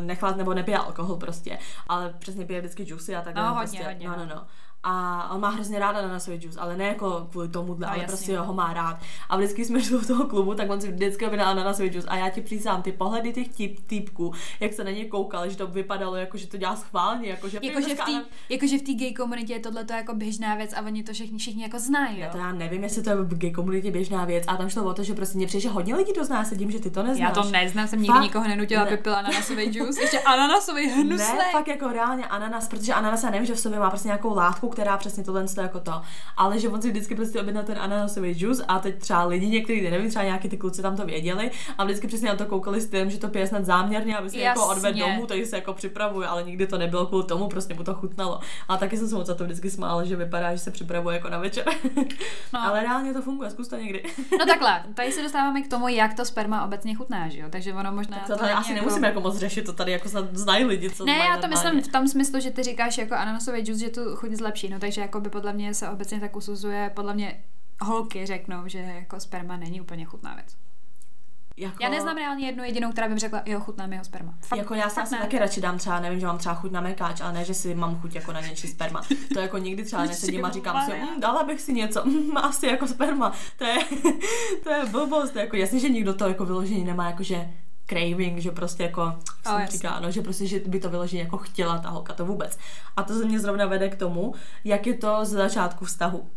nechlad nebo nepije alkohol prostě, ale přesně pije vždycky juicy a takhle.
No, hodně, prostě, hodně.
No, no, no a on má hrozně ráda ananasový džus, ale ne jako kvůli tomu, no, ale jasně. prostě ho má rád. A vždycky jsme šli do toho klubu, tak on si vždycky vydal ananasový džus a já ti přísám, ty pohledy těch typ, týpků, jak se na ně koukal, že to vypadalo jako, že to dělá schválně, jako že,
jako, že v tý, jako, že v té gay komunitě je tohle to jako běžná věc a oni to všichni, všichni jako znají.
Já to já nevím, jestli to je v gay komunitě běžná věc a tam šlo o to, že prostě mě přijde, že hodně lidí to zná, sedím, že ty to neznáš.
Já to neznám, jsem nikdy nikoho nenutila, aby pil ananasový džus, ještě ananasový hnusný.
Ne, fakt jako reálně ananas, protože ananas já nevím, že v sobě má prostě nějakou látku, která přesně tohle to jako to. Ale že on si vždycky prostě objednal ten ananasový džus a teď třeba lidi někteří, nevím, třeba nějaký ty kluci tam to věděli a vždycky přesně na to koukali s tím, že to pije snad záměrně, aby se jako odvedl domů, takže se jako připravuje, ale nikdy to nebylo kvůli tomu, prostě mu to chutnalo. A taky jsem se moc za to vždycky smála, že vypadá, že se připravuje jako na večer. No. ale reálně to funguje, zkus to někdy.
no takhle, tady se dostáváme k tomu, jak to sperma obecně chutná, že jo? Takže ono možná.
Tak to, tady asi jako... nemusíme jako moc řešit, to tady jako znají lidi, co
Ne, já to normálně. myslím v tom smyslu, že ty říkáš jako ananasový džus, že tu chuť zlepší, no takže jako by podle mě se obecně tak usuzuje, podle mě holky řeknou, že jako sperma není úplně chutná věc. Jako... Já neznám reálně jednu jedinou, která by řekla, jo, chutná mi jeho sperma.
Fakt, jako já se asi taky radši dám třeba, nevím, že mám třeba chuť na mekáč, ale ne, že si mám chuť jako na něčí sperma. To jako nikdy třeba nesedím a říkám si, mm, dala bych si něco, mm, asi jako sperma. To je, to je blbost. Jako, jasně, že nikdo to jako vyložení nemá, jakože craving, že prostě jako, oh, říká, no, že prostě, že by to vyloženě jako chtěla ta holka, to vůbec. A to se mě zrovna vede k tomu, jak je to z začátku vztahu.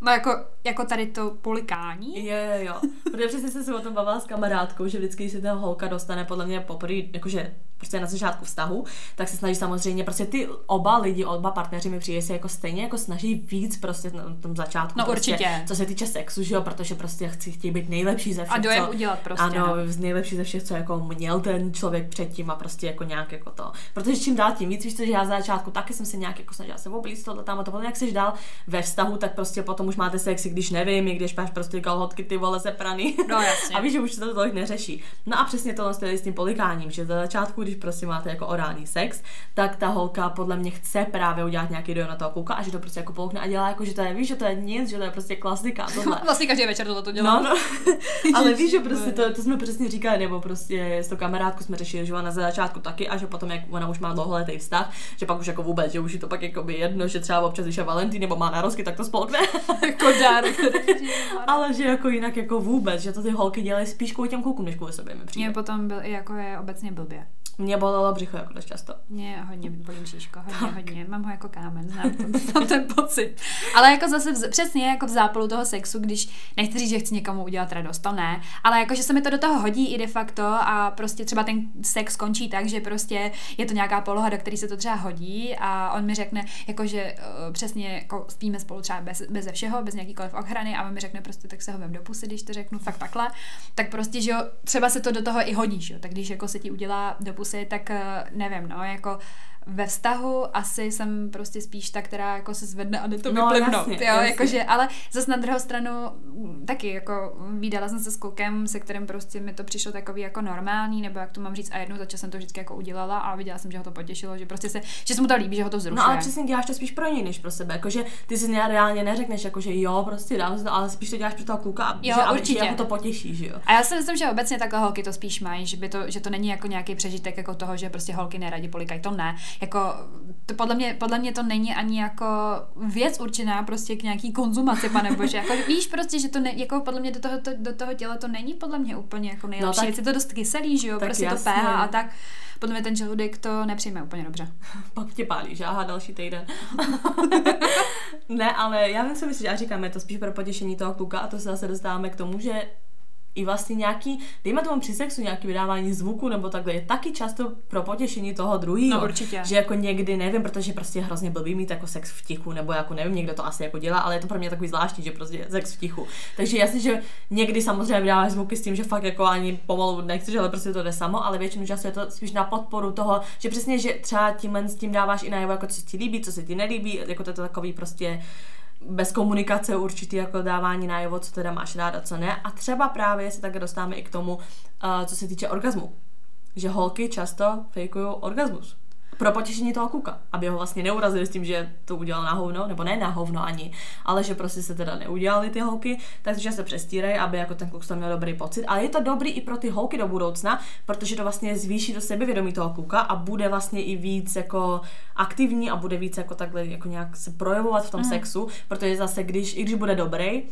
No jako, jako tady to polikání?
Jo, jo, jo. Protože přesně jsem se o tom bavila s kamarádkou, že vždycky, když se ta holka dostane podle mě poprvé, jakože prostě na začátku vztahu, tak se snaží samozřejmě, prostě ty oba lidi, oba partneři mi přijde se jako stejně jako snaží víc prostě na tom začátku.
No
prostě,
určitě.
Co se týče sexu, že jo, protože prostě chci chtějí být nejlepší ze všech. A
dojem udělat prostě.
Ano, no. nejlepší ze všech, co jako měl ten člověk předtím a prostě jako nějak jako to. Protože čím dál tím víc, víš co, že já za začátku taky jsem se nějak jako snažila se oblíct tohle tam a to potom, jak jsi dál ve vztahu, tak prostě potom už máte sexy, když nevím, i když máš prostě kalhotky ty vole sepraný.
No jasně.
a víš, že už se to tolik neřeší. No a přesně to s tím polikáním, že za začátku, když prostě máte jako orální sex, tak ta holka podle mě chce právě udělat nějaký dojem na toho kluka a že to prostě jako polkne a dělá jako, že to je, víš, že to je nic, že to je prostě klasika. Tohle.
vlastně každý večer tohle to dělá.
No, no. Ale víš, že prostě to, to, jsme přesně říkali, nebo prostě s tou kamarádku jsme řešili, že ona na začátku taky a že potom, jak ona už má dlouholetý vztah, že pak už jako vůbec, že už je to pak jako by jedno, že třeba občas, když je Valentín nebo má narozky, tak to spolkne.
jako dár.
Ale že jako jinak jako vůbec, že to ty holky dělají spíš kvůli těm klukům, než kvůli sobě mi
přijde. Mě potom byl i jako je obecně blbě.
Mě bolelo břicho jako dost často.
Mě hodně bolí bříško, hodně, tak. hodně. Mám ho jako kámen, znám, to, znám ten pocit. Ale jako zase v, přesně jako v zápalu toho sexu, když nechci říct, že chci někomu udělat radost, to ne, ale jako, že se mi to do toho hodí i de facto a prostě třeba ten sex končí tak, že prostě je to nějaká poloha, do které se to třeba hodí a on mi řekne, jako, že uh, přesně jako spíme spolu třeba bez, bez všeho, bez nějakýkoliv ochrany a on mi řekne prostě, tak se ho vem do pusy, když to řeknu fakt takhle, tak prostě, že jo, třeba se to do toho i hodí, že jo, tak když jako se ti udělá do pusy kusy, tak eh, nevím, no, jako ve vztahu asi jsem prostě spíš ta, která jako se zvedne a jde to no, vyplivnout, jasně, jo, jasně. jakože, ale zase na druhou stranu taky jako výdala jsem se s klukem, se kterým prostě mi to přišlo takový jako normální, nebo jak to mám říct, a jednou za čas jsem to vždycky jako udělala a viděla jsem, že ho to potěšilo, že prostě se, že se mu to líbí, že ho to zrušuje.
No ale přesně děláš to spíš pro něj než pro sebe, jakože ty si reálně neřekneš, jakože jo, prostě dám to, ale spíš to děláš pro toho kluka, a
jo,
že,
určitě.
že jako to potěší, že jo.
A já si myslím, že obecně takhle holky to spíš mají, že, by to, že to není jako nějaký přežitek jako toho, že prostě holky neradi polikají, to ne. Jako to podle mě, podle mě to není ani jako věc určená prostě k nějaký konzumaci, pane bože. Jako, víš prostě, že to ne, jako podle mě do toho, to, do toho těla to není podle mě úplně jako nejlepší. No, tak, je to dost kyselý, že jo, prostě jasně. to pH a tak. Podle mě ten žaludek to nepřijme úplně dobře.
Pak tě pálí, že aha, další týden. ne, ale já vím, co myslíš, já říkám, je to spíš pro potěšení toho kluka a to se zase dostáváme k tomu, že i vlastně nějaký, dejme tomu při sexu nějaký vydávání zvuku nebo takhle, je taky často pro potěšení toho druhého.
No určitě.
Že jako někdy, nevím, protože prostě hrozně blbý mít jako sex v tichu, nebo jako nevím, někdo to asi jako dělá, ale je to pro mě takový zvláštní, že prostě sex v tichu. Takže jasně, že někdy samozřejmě vydáváš zvuky s tím, že fakt jako ani pomalu nechceš, ale prostě to jde samo, ale většinu času je to spíš na podporu toho, že přesně, že třeba tím s tím dáváš i najevo, jako co se ti líbí, co se ti nelíbí, jako to je to takový prostě bez komunikace určitý jako dávání najevo, co teda máš ráda, co ne. A třeba právě se také dostáváme i k tomu, uh, co se týče orgazmu. Že holky často fejkují orgasmus pro potěšení toho kluka, aby ho vlastně neurazili s tím, že to udělal na hovno, nebo ne na hovno ani, ale že prostě se teda neudělali ty holky, takže se přestírají, aby jako ten kluk tam měl dobrý pocit. Ale je to dobrý i pro ty holky do budoucna, protože to vlastně zvýší to sebevědomí toho kluka a bude vlastně i víc jako aktivní a bude víc jako takhle jako nějak se projevovat v tom mm. sexu, protože zase když, i když bude dobrý,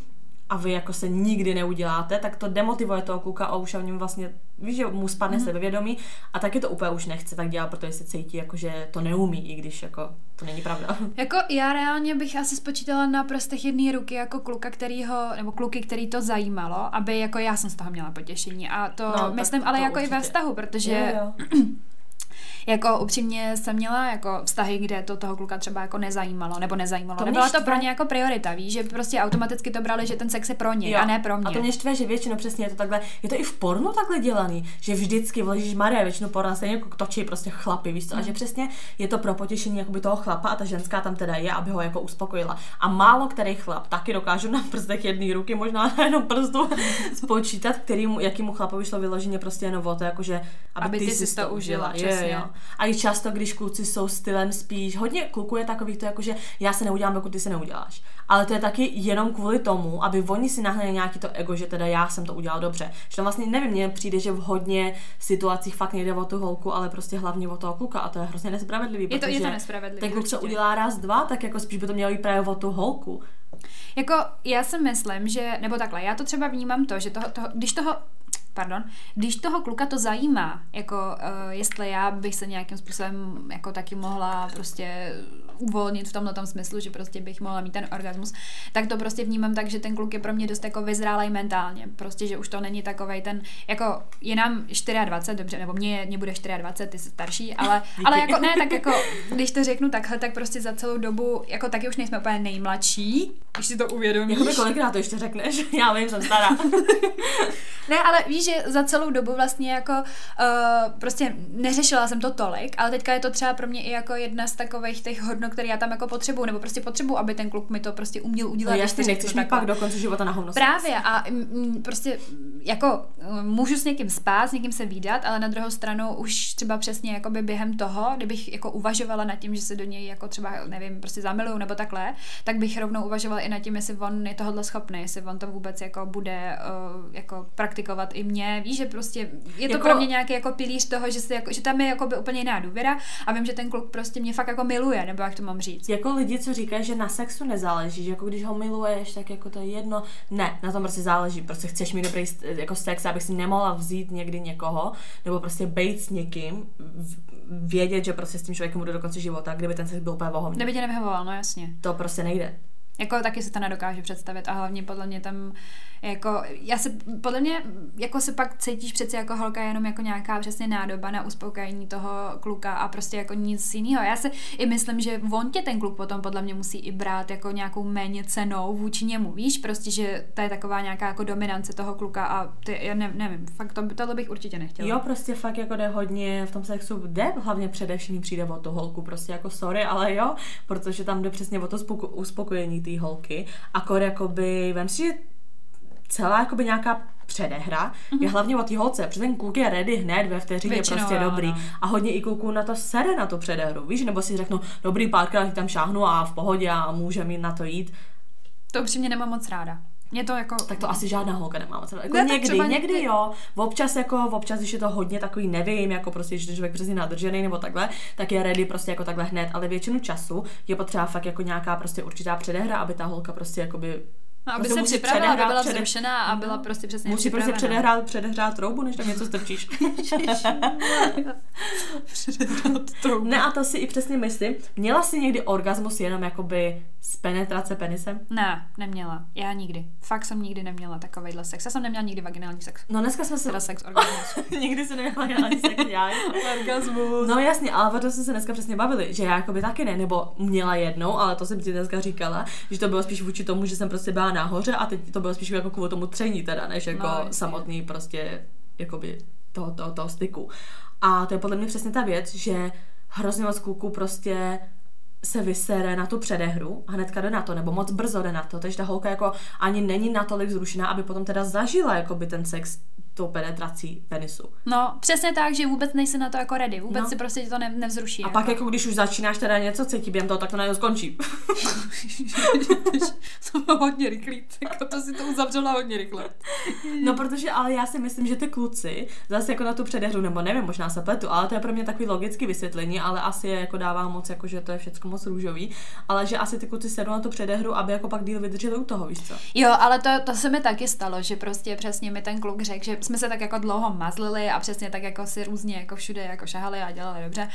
a vy jako se nikdy neuděláte, tak to demotivuje toho kluka a už v něm vlastně, víš, že mu spadne mm-hmm. sebevědomí a taky to úplně už nechce tak dělat, protože se cítí jako, že to neumí, i když jako to není pravda.
Jako já reálně bych asi spočítala na prostech jedné ruky jako kluka, kterýho, nebo kluky, který to zajímalo, aby jako já jsem z toho měla potěšení a to no, myslím ale jako určitě. i ve vztahu, protože jo, jo. Jako upřímně jsem měla jako vztahy, kde to toho kluka třeba jako nezajímalo, nebo nezajímalo.
To
Nebyla to
štve.
pro ně jako priorita, víš, že prostě automaticky to brali, že ten sex je pro ně
Jo.
a ne pro mě.
A to mě štve, že většinou přesně je to takhle, je to i v pornu takhle dělaný, že vždycky, vložíš Maria, většinou porna stejně jako točí prostě chlapy, víš co, a že přesně je to pro potěšení jakoby toho chlapa a ta ženská tam teda je, aby ho jako uspokojila. A málo který chlap taky dokážu na prstech jedné ruky, možná na jednom prstu spočítat, kterýmu, jakýmu chlapovi šlo vyloženě prostě jenom o to, jakože aby,
Aby
ty,
ty
si
to užila,
Jo,
přesně.
jo. A i často, když kluci jsou stylem spíš, hodně kluků je takových to jako, že já se neudělám, dokud ty se neuděláš. Ale to je taky jenom kvůli tomu, aby oni si nahnali nějaký to ego, že teda já jsem to udělal dobře. Že tam vlastně nevím, mně přijde, že v hodně situacích fakt nejde o tu holku, ale prostě hlavně o toho kluka a to je hrozně nespravedlivý.
Je to- je to nespravedlivý,
Ten kluk, co udělá raz, dva, tak jako spíš by to mělo jít právě o tu holku.
Jako já si myslím, že, nebo takhle, já to třeba vnímám to, že toho, toho když toho, pardon, když toho kluka to zajímá, jako uh, jestli já bych se nějakým způsobem jako taky mohla prostě uvolnit v tomhle tom smyslu, že prostě bych mohla mít ten orgasmus, tak to prostě vnímám tak, že ten kluk je pro mě dost jako vyzrálej mentálně. Prostě, že už to není takovej ten, jako je nám 24, dobře, nebo mě, mě bude 24, ty jsi starší, ale, ale jako ne, tak jako, když to řeknu takhle, tak prostě za celou dobu, jako taky už nejsme úplně nejmladší, když si to uvědomíš.
Jakoby kolikrát to ještě řekneš? Já vím, jsem stará.
Ne, ale víš, že za celou dobu vlastně jako uh, prostě neřešila jsem to tolik, ale teďka je to třeba pro mě i jako jedna z takových těch hodnot, které já tam jako potřebuju, nebo prostě potřebuju, aby ten kluk mi to prostě uměl udělat.
No jasně,
to
nechceš mít pak do konce života na hovno.
Právě a mm, prostě jako eh, můžu s někým spát, s někým se výdat, ale na druhou stranu už třeba přesně jakoby během toho, kdybych jako uvažovala nad tím, že se do něj jako třeba, nevím, prostě zamiluju nebo takhle, tak bych rovnou uvažovala i nad tím, jestli on je tohle schopný, jestli on to vůbec jako bude uh, jako praktikovat i mě. Víš, že prostě je to
Jako-
pro mě nějaký jako pilíř toho, že, se jako, že tam je jako by úplně jiná důvěra a vím, že ten kluk prostě mě fakt jako miluje, nebo jak to mám říct.
Jako lidi, co říkají, že na sexu nezáleží, že jako když ho miluješ, tak jako to je jedno. Ne, na tom prostě záleží. Prostě chceš mít dobrý jako sex, abych si nemohla vzít někdy někoho, nebo prostě bejt s někým, vědět, že prostě s tím člověkem bude do konce života, kdyby ten sex byl úplně vohovný.
Kdyby tě nevyhovoval, no jasně.
To prostě nejde.
Jako taky se to nedokáže představit a hlavně podle mě tam jako, já se, podle mě, jako se pak cítíš přece jako holka jenom jako nějaká přesně nádoba na uspokojení toho kluka a prostě jako nic jiného. Já si i myslím, že on tě ten kluk potom podle mě musí i brát jako nějakou méně cenou vůči němu, víš, prostě, že to je taková nějaká jako dominance toho kluka a ty, já ne, nevím, fakt to, tohle bych určitě nechtěla.
Jo, prostě fakt jako jde hodně v tom sexu, jde hlavně především přijde o tu holku, prostě jako sorry, ale jo, protože tam jde přesně o to spoko- uspokojení té holky, akor jakoby, vem si, že celá jakoby nějaká předehra mm-hmm. je hlavně o té holce, protože ten kluk je ready hned ve vteřině,
Většinou
prostě
jo,
dobrý. A hodně i kluků na to sere na tu předehru, víš, nebo si řeknu, dobrý, párkrát tam šáhnu a v pohodě a může mít na to jít.
To upřímně nemám moc ráda. Mě to jako...
Tak to asi žádná holka nemá. Jako
Ne,
někdy,
třeba
někdy
někdy-
jo. Občas jako, občas, když je to hodně takový, nevím, jako prostě, když je člověk přesně nadržený nebo takhle, tak je ready prostě jako takhle hned, ale většinu času je potřeba fakt jako nějaká prostě určitá předehra, aby ta holka prostě jakoby
No, aby
prostě
se připravila, aby
předehrát
byla
přede-
vzrušená a byla prostě přesně
musí prostě předehrát, předehrát troubu, než tam něco strčíš. ne a to si i přesně myslím. Měla jsi někdy orgasmus jenom jakoby z penetrace penisem?
Ne, neměla. Já nikdy. Fakt jsem nikdy neměla takovejhle sex. Já jsem neměla nikdy vaginální sex.
No dneska jsme se...
Teda sex orgasmus.
Nikdy se neměla ani sex, já.
orgasmus.
No jasně, ale o tom jsme se dneska přesně bavili, že já jakoby taky ne, nebo měla jednou, ale to jsem ti dneska říkala, že to bylo spíš vůči tomu, že jsem prostě byla nahoře a teď to bylo spíš jako kvůli tomu tření teda, než jako
No,
no,
jasně.
samotný prostě jakoby toho, toho, toho styku. A to je podle mě přesně ta věc, že hrozně moc kluků prostě se vysere na tu předehru a hnedka jde na to, nebo moc brzo jde na to, takže ta holka jako ani není natolik zrušená, aby potom teda zažila jakoby ten sex tou penetrací penisu.
No, přesně tak, že vůbec nejsi na to jako ready. Vůbec
No.
si prostě tě to ne, nevzruší.
A pak jako když už začínáš teda něco cítit během toho, tak to najednou skončí.
to bylo hodně rychlý. Jako to si to uzavřela hodně rychle.
No protože ale já si myslím, že ty kluci zase jako na tu předehru, nebo nevím, možná se pletu, ale to je pro mě takový logický vysvětlení, ale asi je jako dává moc, jako že to je všechno moc růžový, ale že asi ty kluci sedou na tu předehru, aby jako pak díl vydrželi u toho, víš co?
Jo, ale to, to se mi taky stalo, že prostě přesně mi ten kluk řekl, že jsme se tak jako dlouho mazlili a přesně tak jako si různě jako všude jako šahali a dělali dobře,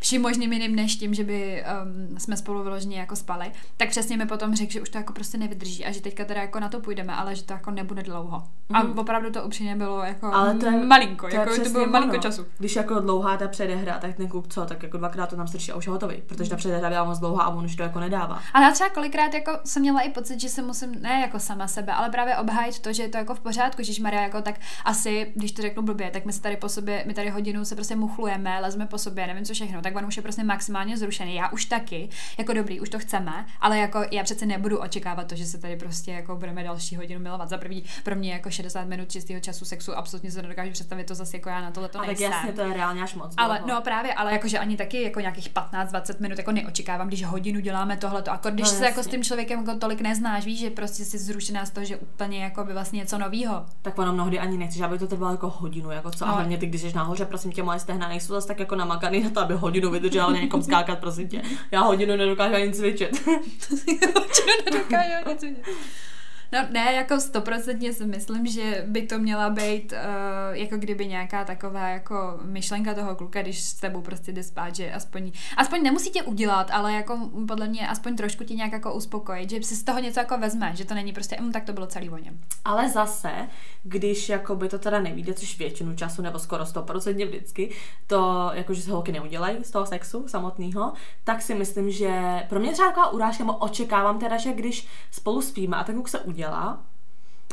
vším možným jiným než tím, že by um, jsme spolu vyloženě jako spali, tak přesně mi potom řekl, že už to jako prostě nevydrží a že teďka teda jako na to půjdeme, ale že to jako nebude dlouho. Mm. A opravdu to upřímně bylo jako ale to je, malinko, to, jako, to bylo malinko času.
Když jako dlouhá ta předehra, tak ten kluk co, tak jako dvakrát to tam strčí a už je hotový, protože ta předehra byla moc dlouhá a on už to jako nedává.
A já třeba kolikrát jako jsem měla i pocit, že se musím, ne jako sama sebe, ale právě obhájit to, že je to jako v pořádku, že Maria jako tak asi, když to řeknu blbě, tak my se tady po sobě, my tady hodinu se prostě muchlujeme, lezeme po sobě, nevím co všechno, tak on už je prostě maximálně zrušený. Já už taky, jako dobrý, už to chceme, ale jako já přece nebudu očekávat to, že se tady prostě jako budeme další hodinu milovat. Za první, pro mě jako 60 minut čistého času sexu absolutně se nedokážu představit to zase jako já na tohle to
nejsem. Tak jasně, to je reálně až moc.
Ale no právě, ale jakože ani taky jako nějakých 15-20 minut jako neočekávám, když hodinu děláme tohle. A jako když no, se jako s tím člověkem jako tolik neznáš, víš, že prostě jsi zrušená z toho, že úplně jako by vlastně něco nového.
Tak ono mnohdy ani nechci, aby to trvalo jako hodinu, jako co. No. A hlavně ty, když jsi nahoře, prosím tě, moje stehna nejsou zase tak jako namakaný na to, aby hodinu vydržel někom skákat, prosím tě. Já hodinu nedokážu ani cvičit.
hodinu nedokážu ani cvičit. No ne, jako stoprocentně si myslím, že by to měla být uh, jako kdyby nějaká taková jako myšlenka toho kluka, když s tebou prostě jde spát, že aspoň, aspoň nemusí tě udělat, ale jako podle mě aspoň trošku tě nějak jako uspokojit, že si z toho něco jako vezme, že to není prostě, um, tak to bylo celý o něm.
Ale zase, když jako by to teda nevíde, což většinu času nebo skoro stoprocentně vždycky, to jako, že se holky neudělají z toho sexu samotného, tak si myslím, že pro mě třeba taková urážka, nebo očekávám teda, že když spolu spíme a ten kluk se udělá, udělá,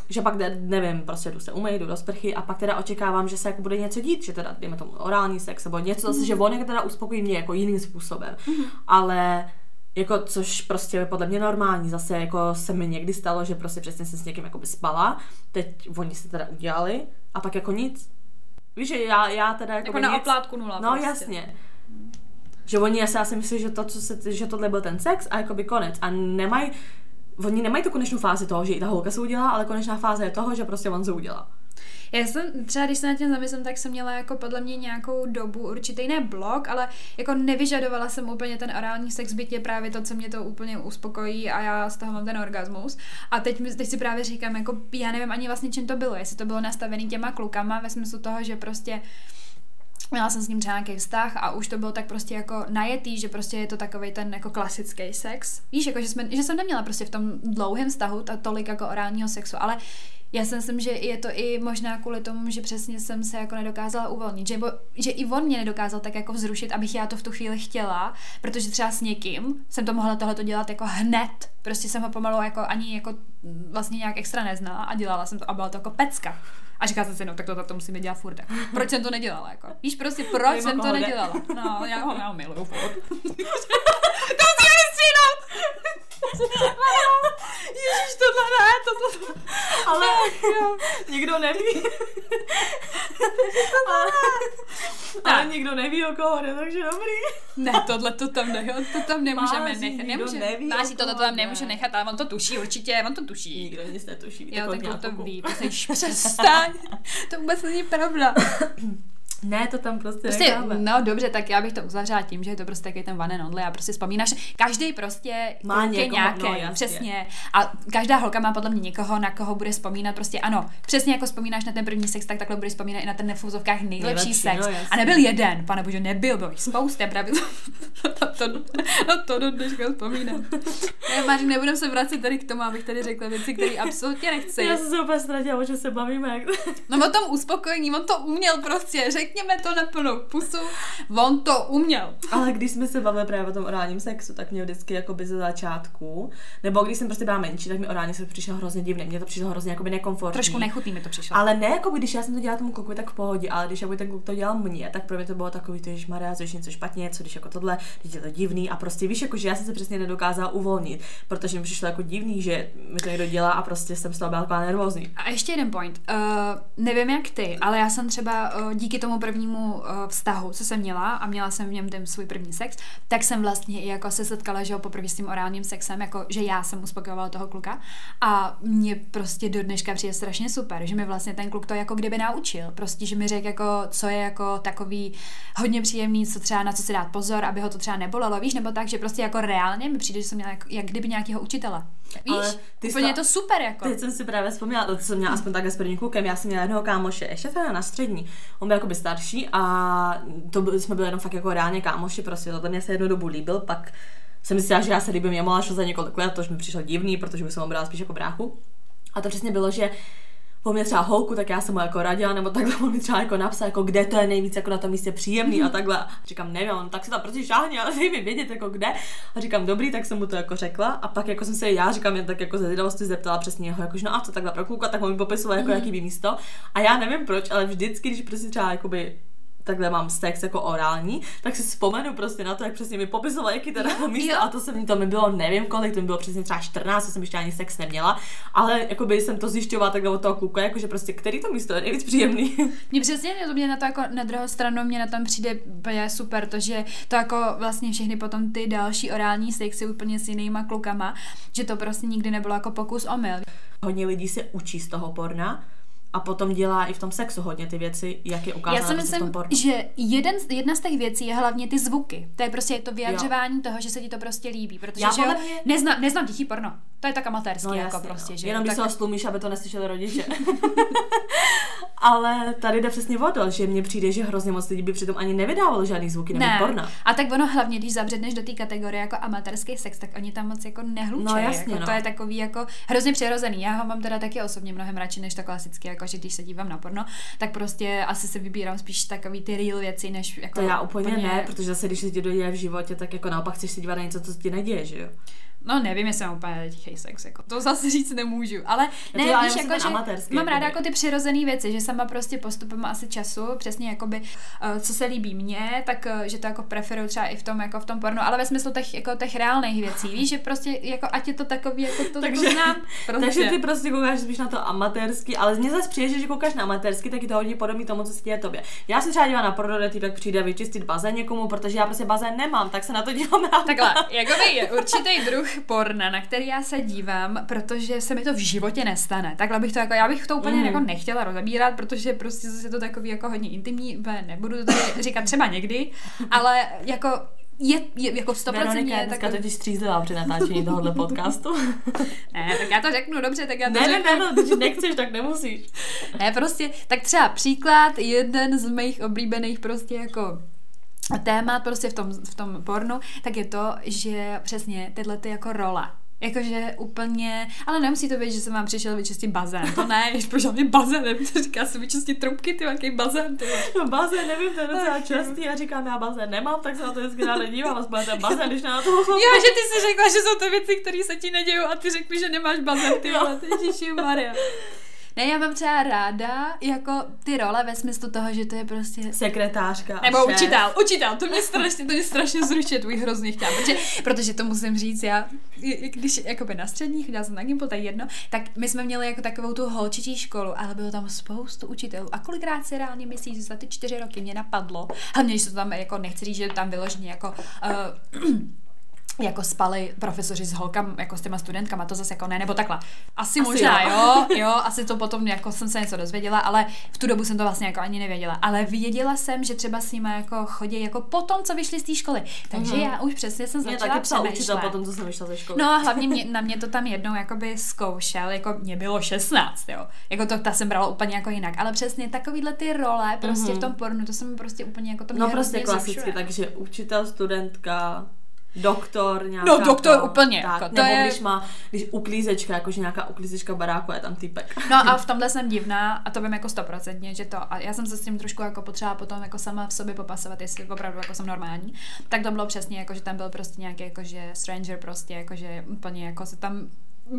že pak, nevím, prostě jdu se umýt, jdu do sprchy a pak teda očekávám, že se jako bude něco dít, že teda, dejme tomu, orální sex, nebo něco zase, mm. že on teda uspokojí mě jako jiným způsobem. Mm. Ale jako, což prostě je podle mě normální, zase jako se mi někdy stalo, že prostě přesně jsem s někým jako by spala, teď oni se teda udělali a pak jako nic. Víš, že já, já teda
jako, jako na nic, oplátku nula.
No prostě. jasně. Že oni já si myslím, že to, co se, že tohle byl ten sex a jako by konec. A nemají, oni nemají tu konečnou fázi toho, že i ta holka se udělá, ale konečná fáze je toho, že prostě on se udělá.
Já jsem třeba, když se na tím zamyslím, tak jsem měla jako podle mě nějakou dobu určitý ne blok, ale jako nevyžadovala jsem úplně ten orální sex, byť je právě to, co mě to úplně uspokojí a já z toho mám ten orgasmus. A teď, teď si právě říkám, jako já nevím ani vlastně, čím to bylo, jestli to bylo nastavený těma klukama ve smyslu toho, že prostě měla jsem s ním třeba nějaký vztah a už to bylo tak prostě jako najetý, že prostě je to takový ten jako klasický sex. Víš, jako že, jsme, že jsem neměla prostě v tom dlouhém vztahu ta tolik jako orálního sexu, ale já si myslím, že je to i možná kvůli tomu, že přesně jsem se jako nedokázala uvolnit, že, bo, že i on mě nedokázal tak jako vzrušit, abych já to v tu chvíli chtěla, protože třeba s někým jsem to mohla tohleto dělat jako hned, prostě jsem ho pomalu jako ani jako vlastně nějak extra neznala a dělala jsem to a byla to jako pecka. A říká jsem si, no tak to, to, musíme dělat furt. Proč jsem to nedělala? Jako? Víš prostě, proč Mimo jsem to nedělala? No, já ho, já miluju furt. to musíme vystřídat! Ježíš, tohle ne, tohle, to...
Ale jo. nikdo neví. ale, ale nikdo neví, o koho jde, takže dobrý.
Ne, tohle to tam, ne, to tam nemůžeme Máří, nechat. Nemůže, neví, Máří, tohle to tam nemůže nechat, ale on to tuší určitě, on to tuší.
Nikdo nic netuší.
Jo, tak to ví, přestaň. to vůbec není pravda.
Ne, to tam prostě,
prostě No dobře, tak já bych to uzavřela tím, že je to prostě taky ten one and only a prostě vzpomínáš, každý prostě
má někoho, nějaké,
no, přesně. A každá holka má podle mě někoho, na koho bude vzpomínat, prostě ano, přesně jako vzpomínáš na ten první sex, tak takhle bude vzpomínat i na ten nefuzovkách nejlepší Nejlepší, sex. No, a nebyl jeden, pane bože, nebyl, byl spousta, právě to, to, to, to do dneška vzpomínám. Ne, Máři, nebudem se vracet tady k tomu, abych tady řekla věci, které absolutně nechci.
Já jsem se úplně ztratila, že se bavíme.
no o tom uspokojení, on to uměl prostě, řek řekněme to na plnou pusu, on to uměl.
Ale když jsme se bavili právě o tom orálním sexu, tak mě vždycky jako by ze začátku, nebo když jsem prostě byla menší, tak mi orální sex přišel hrozně divný, mě to přišlo hrozně jako by nekomfortní.
Trošku nechutný mi to přišlo.
Ale ne jako když já jsem to dělala tomu klukovi, tak v pohodě, ale když jako ten kluk to dělal mě, tak pro mě to bylo takový, že Maria, že něco špatně, co když jako tohle, když je to divný a prostě víš, jako že já jsem se přesně nedokázala uvolnit, protože mi přišlo jako divný, že mi to někdo dělá a prostě jsem z toho byla nervózní.
A ještě jeden point. Uh, nevím jak ty, ale já jsem třeba uh, díky tomu prvnímu uh, vztahu, co jsem měla a měla jsem v něm ten svůj první sex, tak jsem vlastně i jako se setkala, že jo, poprvé s tím orálním sexem, jako že já jsem uspokojovala toho kluka a mě prostě do dneška přijde strašně super, že mi vlastně ten kluk to jako kdyby naučil, prostě, že mi řekl jako, co je jako takový hodně příjemný, co třeba na co si dát pozor, aby ho to třeba bolelo, víš, nebo tak, že prostě jako reálně mi přijde, že jsem měla jak, jak kdyby nějakého učitele. Víš,
Ale ty
úplně
jsi
je to super jako.
Teď jsem si právě vzpomněla, to jsem měla aspoň takhle s prvním klukem, já jsem měla jednoho kámoše, ještě teda na střední, on byl jakoby starší a to byl, jsme byli jenom fakt jako reálně kámoši, prostě to mě se jednu dobu líbil, pak jsem myslela, že já se líbím jemu, ale šlo za několik let, to už mi přišlo divný, protože bych jsem ho brala spíš jako bráchu. A to přesně bylo, že po mě třeba holku, tak já jsem mu jako radila, nebo takhle on mi třeba jako napsal, jako kde to je nejvíc jako na tom místě příjemný a takhle. A říkám, nevím, on tak se tam prostě šáhni, ale dej mi vědět, jako kde. A říkám, dobrý, tak jsem mu to jako řekla. A pak jako jsem se já, říkám, jen tak jako ze zvědavosti zeptala přesně jeho, jakože no a co takhle pro kluka, tak on mi popisoval, jako mm. jaký by místo. A já nevím proč, ale vždycky, když prostě třeba jakoby takhle mám sex jako orální, tak si vzpomenu prostě na to, jak přesně mi popisoval, jaký teda
Jo,
místo
jo.
a to jsem, to mi bylo nevím kolik, to mi bylo přesně třeba 14, to jsem ještě ani sex neměla, ale jako by jsem to zjišťovala takhle od toho kluka, jakože prostě který to místo je nejvíc příjemný.
Mně přesně, to mě na to jako na druhou stranu mě na tom přijde úplně super, to, že to jako vlastně všechny potom ty další orální sexy úplně s jinýma klukama, že to prostě nikdy nebylo jako pokus omyl.
Hodně lidí se učí z toho porna a potom dělá i v tom sexu hodně ty věci, jak je ukázáno
Já si
prostě v tom
myslím,
pornu.
že jeden, z- jedna z těch věcí je hlavně ty zvuky. To je prostě to vyjadřování toho, že se ti to prostě líbí. Protože
Já
že jo,
mě-
neznám, neznám tichý porno. To je tak amatérský,
No
jako
jasně,
prostě.
no.
Že
Jenom
jo,
když
tak...
se ho stlumíš, aby to neslyšeli rodiče. Ale tady jde přesně o to, že mně přijde, že hrozně moc lidí by přitom ani nevydávalo žádný zvuky nebo
ne.
porna.
A tak ono hlavně, když zabředneš do té kategorie jako amatérský sex, tak oni tam moc jako nehlučejí.
No jasně,
jako,
no.
To je takový jako hrozně přirozený. Já ho mám teda taky osobně mnohem radši než to klasické, jako že když se dívám na porno, tak prostě asi se vybírám spíš takový ty real věci, než jako
To já úplně, ne, protože zase když se ti doděje v životě, tak jako naopak chceš se dívat na něco, co se ti neděje, že jo?
No nevím, jestli mám úplně tichý sex, jako. to zase říct nemůžu, ale
to
ne,
já
víš, jako, že mám ráda jako ty přirozené věci, že sama prostě postupem asi času, přesně jakoby, uh, co se líbí mně, tak uh, že to jako preferuju třeba i v tom, jako v tom pornu, ale ve smyslu těch, jako těch reálných věcí, víš, že prostě jako ať je to takový, jako to,
Takže-
to znám, prostě.
Takže ty prostě koukáš spíš na to amatérsky, ale mně zase přijde, že koukáš na amatérsky, tak je to hodně podobný tomu, co se děje tobě. Já si třeba dívám na porno, kde týpek přijde vyčistit bazén někomu, protože já prostě bazén nemám, tak se na to dívám ráda.
Takhle, jakoby je určitý druh porna, na který já se dívám, protože se mi to v životě nestane. Takhle bych to jako, já bych to úplně mm. jako nechtěla rozebírat, protože prostě zase je to takový jako hodně intimní, nebudu to tady říkat třeba někdy, ale jako je, je jako 100%
Veronika dneska
takový...
totiž střízlivá při natáčení tohohle podcastu.
Ne, tak já to řeknu dobře, tak já to
ne, ne,
řeknu.
ne, no, když nechceš, tak nemusíš.
Ne, prostě, tak třeba příklad, jeden z mých oblíbených prostě jako témat prostě v tom, v tom pornu, tak je to, že přesně tyhle ty jako role. Jakože úplně, ale nemusí to být, že jsem vám přišel vyčistit bazén, to ne, když pošel mě bazén, nevím, to říká se vyčistit trubky, ty jaký bazén, ty.
No bazén, nevím, to je docela častý. Já říkám, já bazén nemám, tak se na to vždycky ráda dívám, aspoň ten bazén, když na to
Jo, že ty jsi řekla, že jsou to věci, které se ti nedějou a ty řekli, že nemáš bazén, ty vole, ty Ježiši Maria. Ne, já mám třeba ráda jako ty role ve smyslu toho, že to je prostě
sekretářka
Nebo
šéf.
učitel, učitel, to mě strašně, to mě strašně zrušuje, tvůj hrozně chtěla, protože, protože to musím říct, já, když jakoby na střední, chodila jsem na Gimpl, to je jedno, tak my jsme měli jako takovou tu holčičí školu, ale bylo tam spoustu učitelů a kolikrát si reálně myslíš, že za ty čtyři roky mě napadlo, hlavně, se to tam jako, nechci říct, že tam vyloženě jako uh, jako spali profesoři s holkama, jako s těma studentkama, to zase jako ne, nebo takhle. Asi,
Asi
možná,
jo.
jo, jo, asi to potom jako jsem se něco dozvěděla, ale v tu dobu jsem to vlastně jako ani nevěděla. Ale věděla jsem, že třeba s nimi jako chodí jako potom, co vyšli z té školy. Takže
Mhm.
já už přesně jsem
Mě
začala
taky psal učitel potom, co jsem vyšla ze školy.
No a hlavně mě, na mě to tam jednou jakoby zkoušel, jako mě bylo 16, jo. Jako to ta jsem brala úplně jako jinak, ale přesně takovýhle ty role prostě
Mhm.
v tom pornu, to jsem prostě úplně jako to mě
no prostě klasicky, takže učitel, studentka, doktor nějaká.
No, doktor
to,
úplně,
Tak,
jako to
nebo
je-
když má, když uklízečka, jakože nějaká uklízečka baráku, je tam typek.
No a v tomhle jsem divná a to vím jako stoprocentně, že to, a já jsem se s tím trošku jako potřeba potom jako sama v sobě popasovat, jestli opravdu jako jsem normální, tak to bylo přesně jako, že tam byl prostě nějaký jakože stranger prostě, jakože úplně jako se tam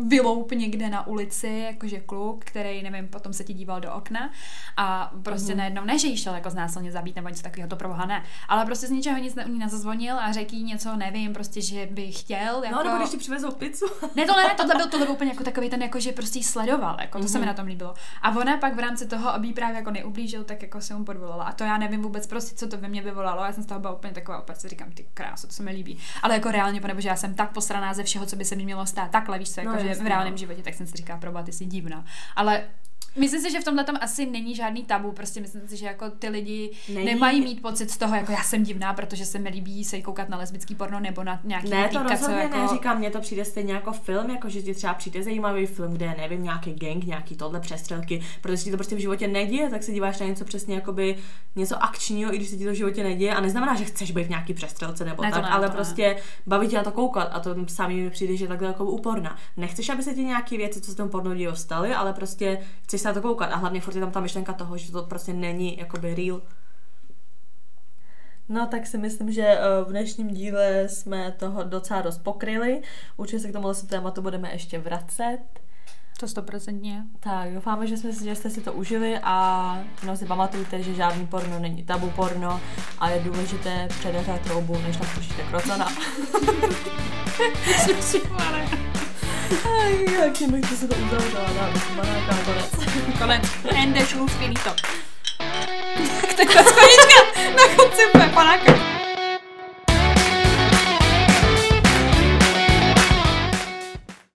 vyloup někde na ulici, jakože kluk, který, nevím, potom se ti díval do okna a prostě mm-hmm. najednou, ne, že jí šel jako znásilně zabít nebo něco takového, to pro boha ne, ale prostě z ničeho nic ne, nezazvonil a řekl jí něco, nevím, prostě, že by chtěl, jako...
No, nebo když ti přivezou pizzu.
Ne, tohle ne, tohle byl, tohle byl úplně jako takový ten, jako, že prostě jí sledoval, jako, to mm-hmm. se mi
Mhm.
na tom líbilo. A ona pak v rámci toho, aby jí právě jako neublížil, tak jako se mu podvolala. A to já nevím vůbec prostě, co to ve mně vyvolalo. Já jsem z toho byla úplně taková, opět si říkám, ty krásu, to se mi líbí. Ale jako reálně, protože já jsem tak posraná ze všeho, co by se mi mělo stát, takhle víš co, jako,
No,
že v reálném
no.
životě, tak jsem si říká, proba, ty jsi divná. Ale Myslím si, že v tomhle tam asi není žádný tabu, prostě myslím si, že jako ty lidi
Není.
nemají mít pocit z toho, jako já jsem divná, protože se mi líbí se koukat na lesbický porno nebo na nějaký
Ne, to
týka,
rozhodně
jako...
neříkám, mně to přijde stejně jako film, jako že ti třeba přijde zajímavý film, kde nevím, nějaký gang, nějaký tohle přestřelky, protože ti to prostě v životě neděje, tak se díváš na něco přesně jakoby něco akčního, i když se ti to v životě neděje a neznamená, že chceš být v nějaký přestřelce nebo
Ne,
tak,
ne,
ale
to ne.
prostě baví tě na to koukat a to sami mi přijde, že je takhle jako úporná. Nechceš, aby se ti nějaké věci, co se tomu porno děje, staly, ale prostě chceš se na to koukat a hlavně furt je tam ta myšlenka toho, že to prostě není jakoby real. No tak si myslím, že eh, v dnešním díle jsme toho docela dost pokryli. Určitě se k tomuhle tématu budeme ještě vracet.
To stoprocentně.
Tak doufáme, že, jsme, si- že jste si to užili a no si pamatujte, že žádný porno není tabu porno a je důležité předeřát troubu, než tam slyšíte krocana. Aj, jak tím bych si to uzavřela, dáme si banáka na konec.
Konec. Ende, šluz, finito. Tak to je. Na konci panáka.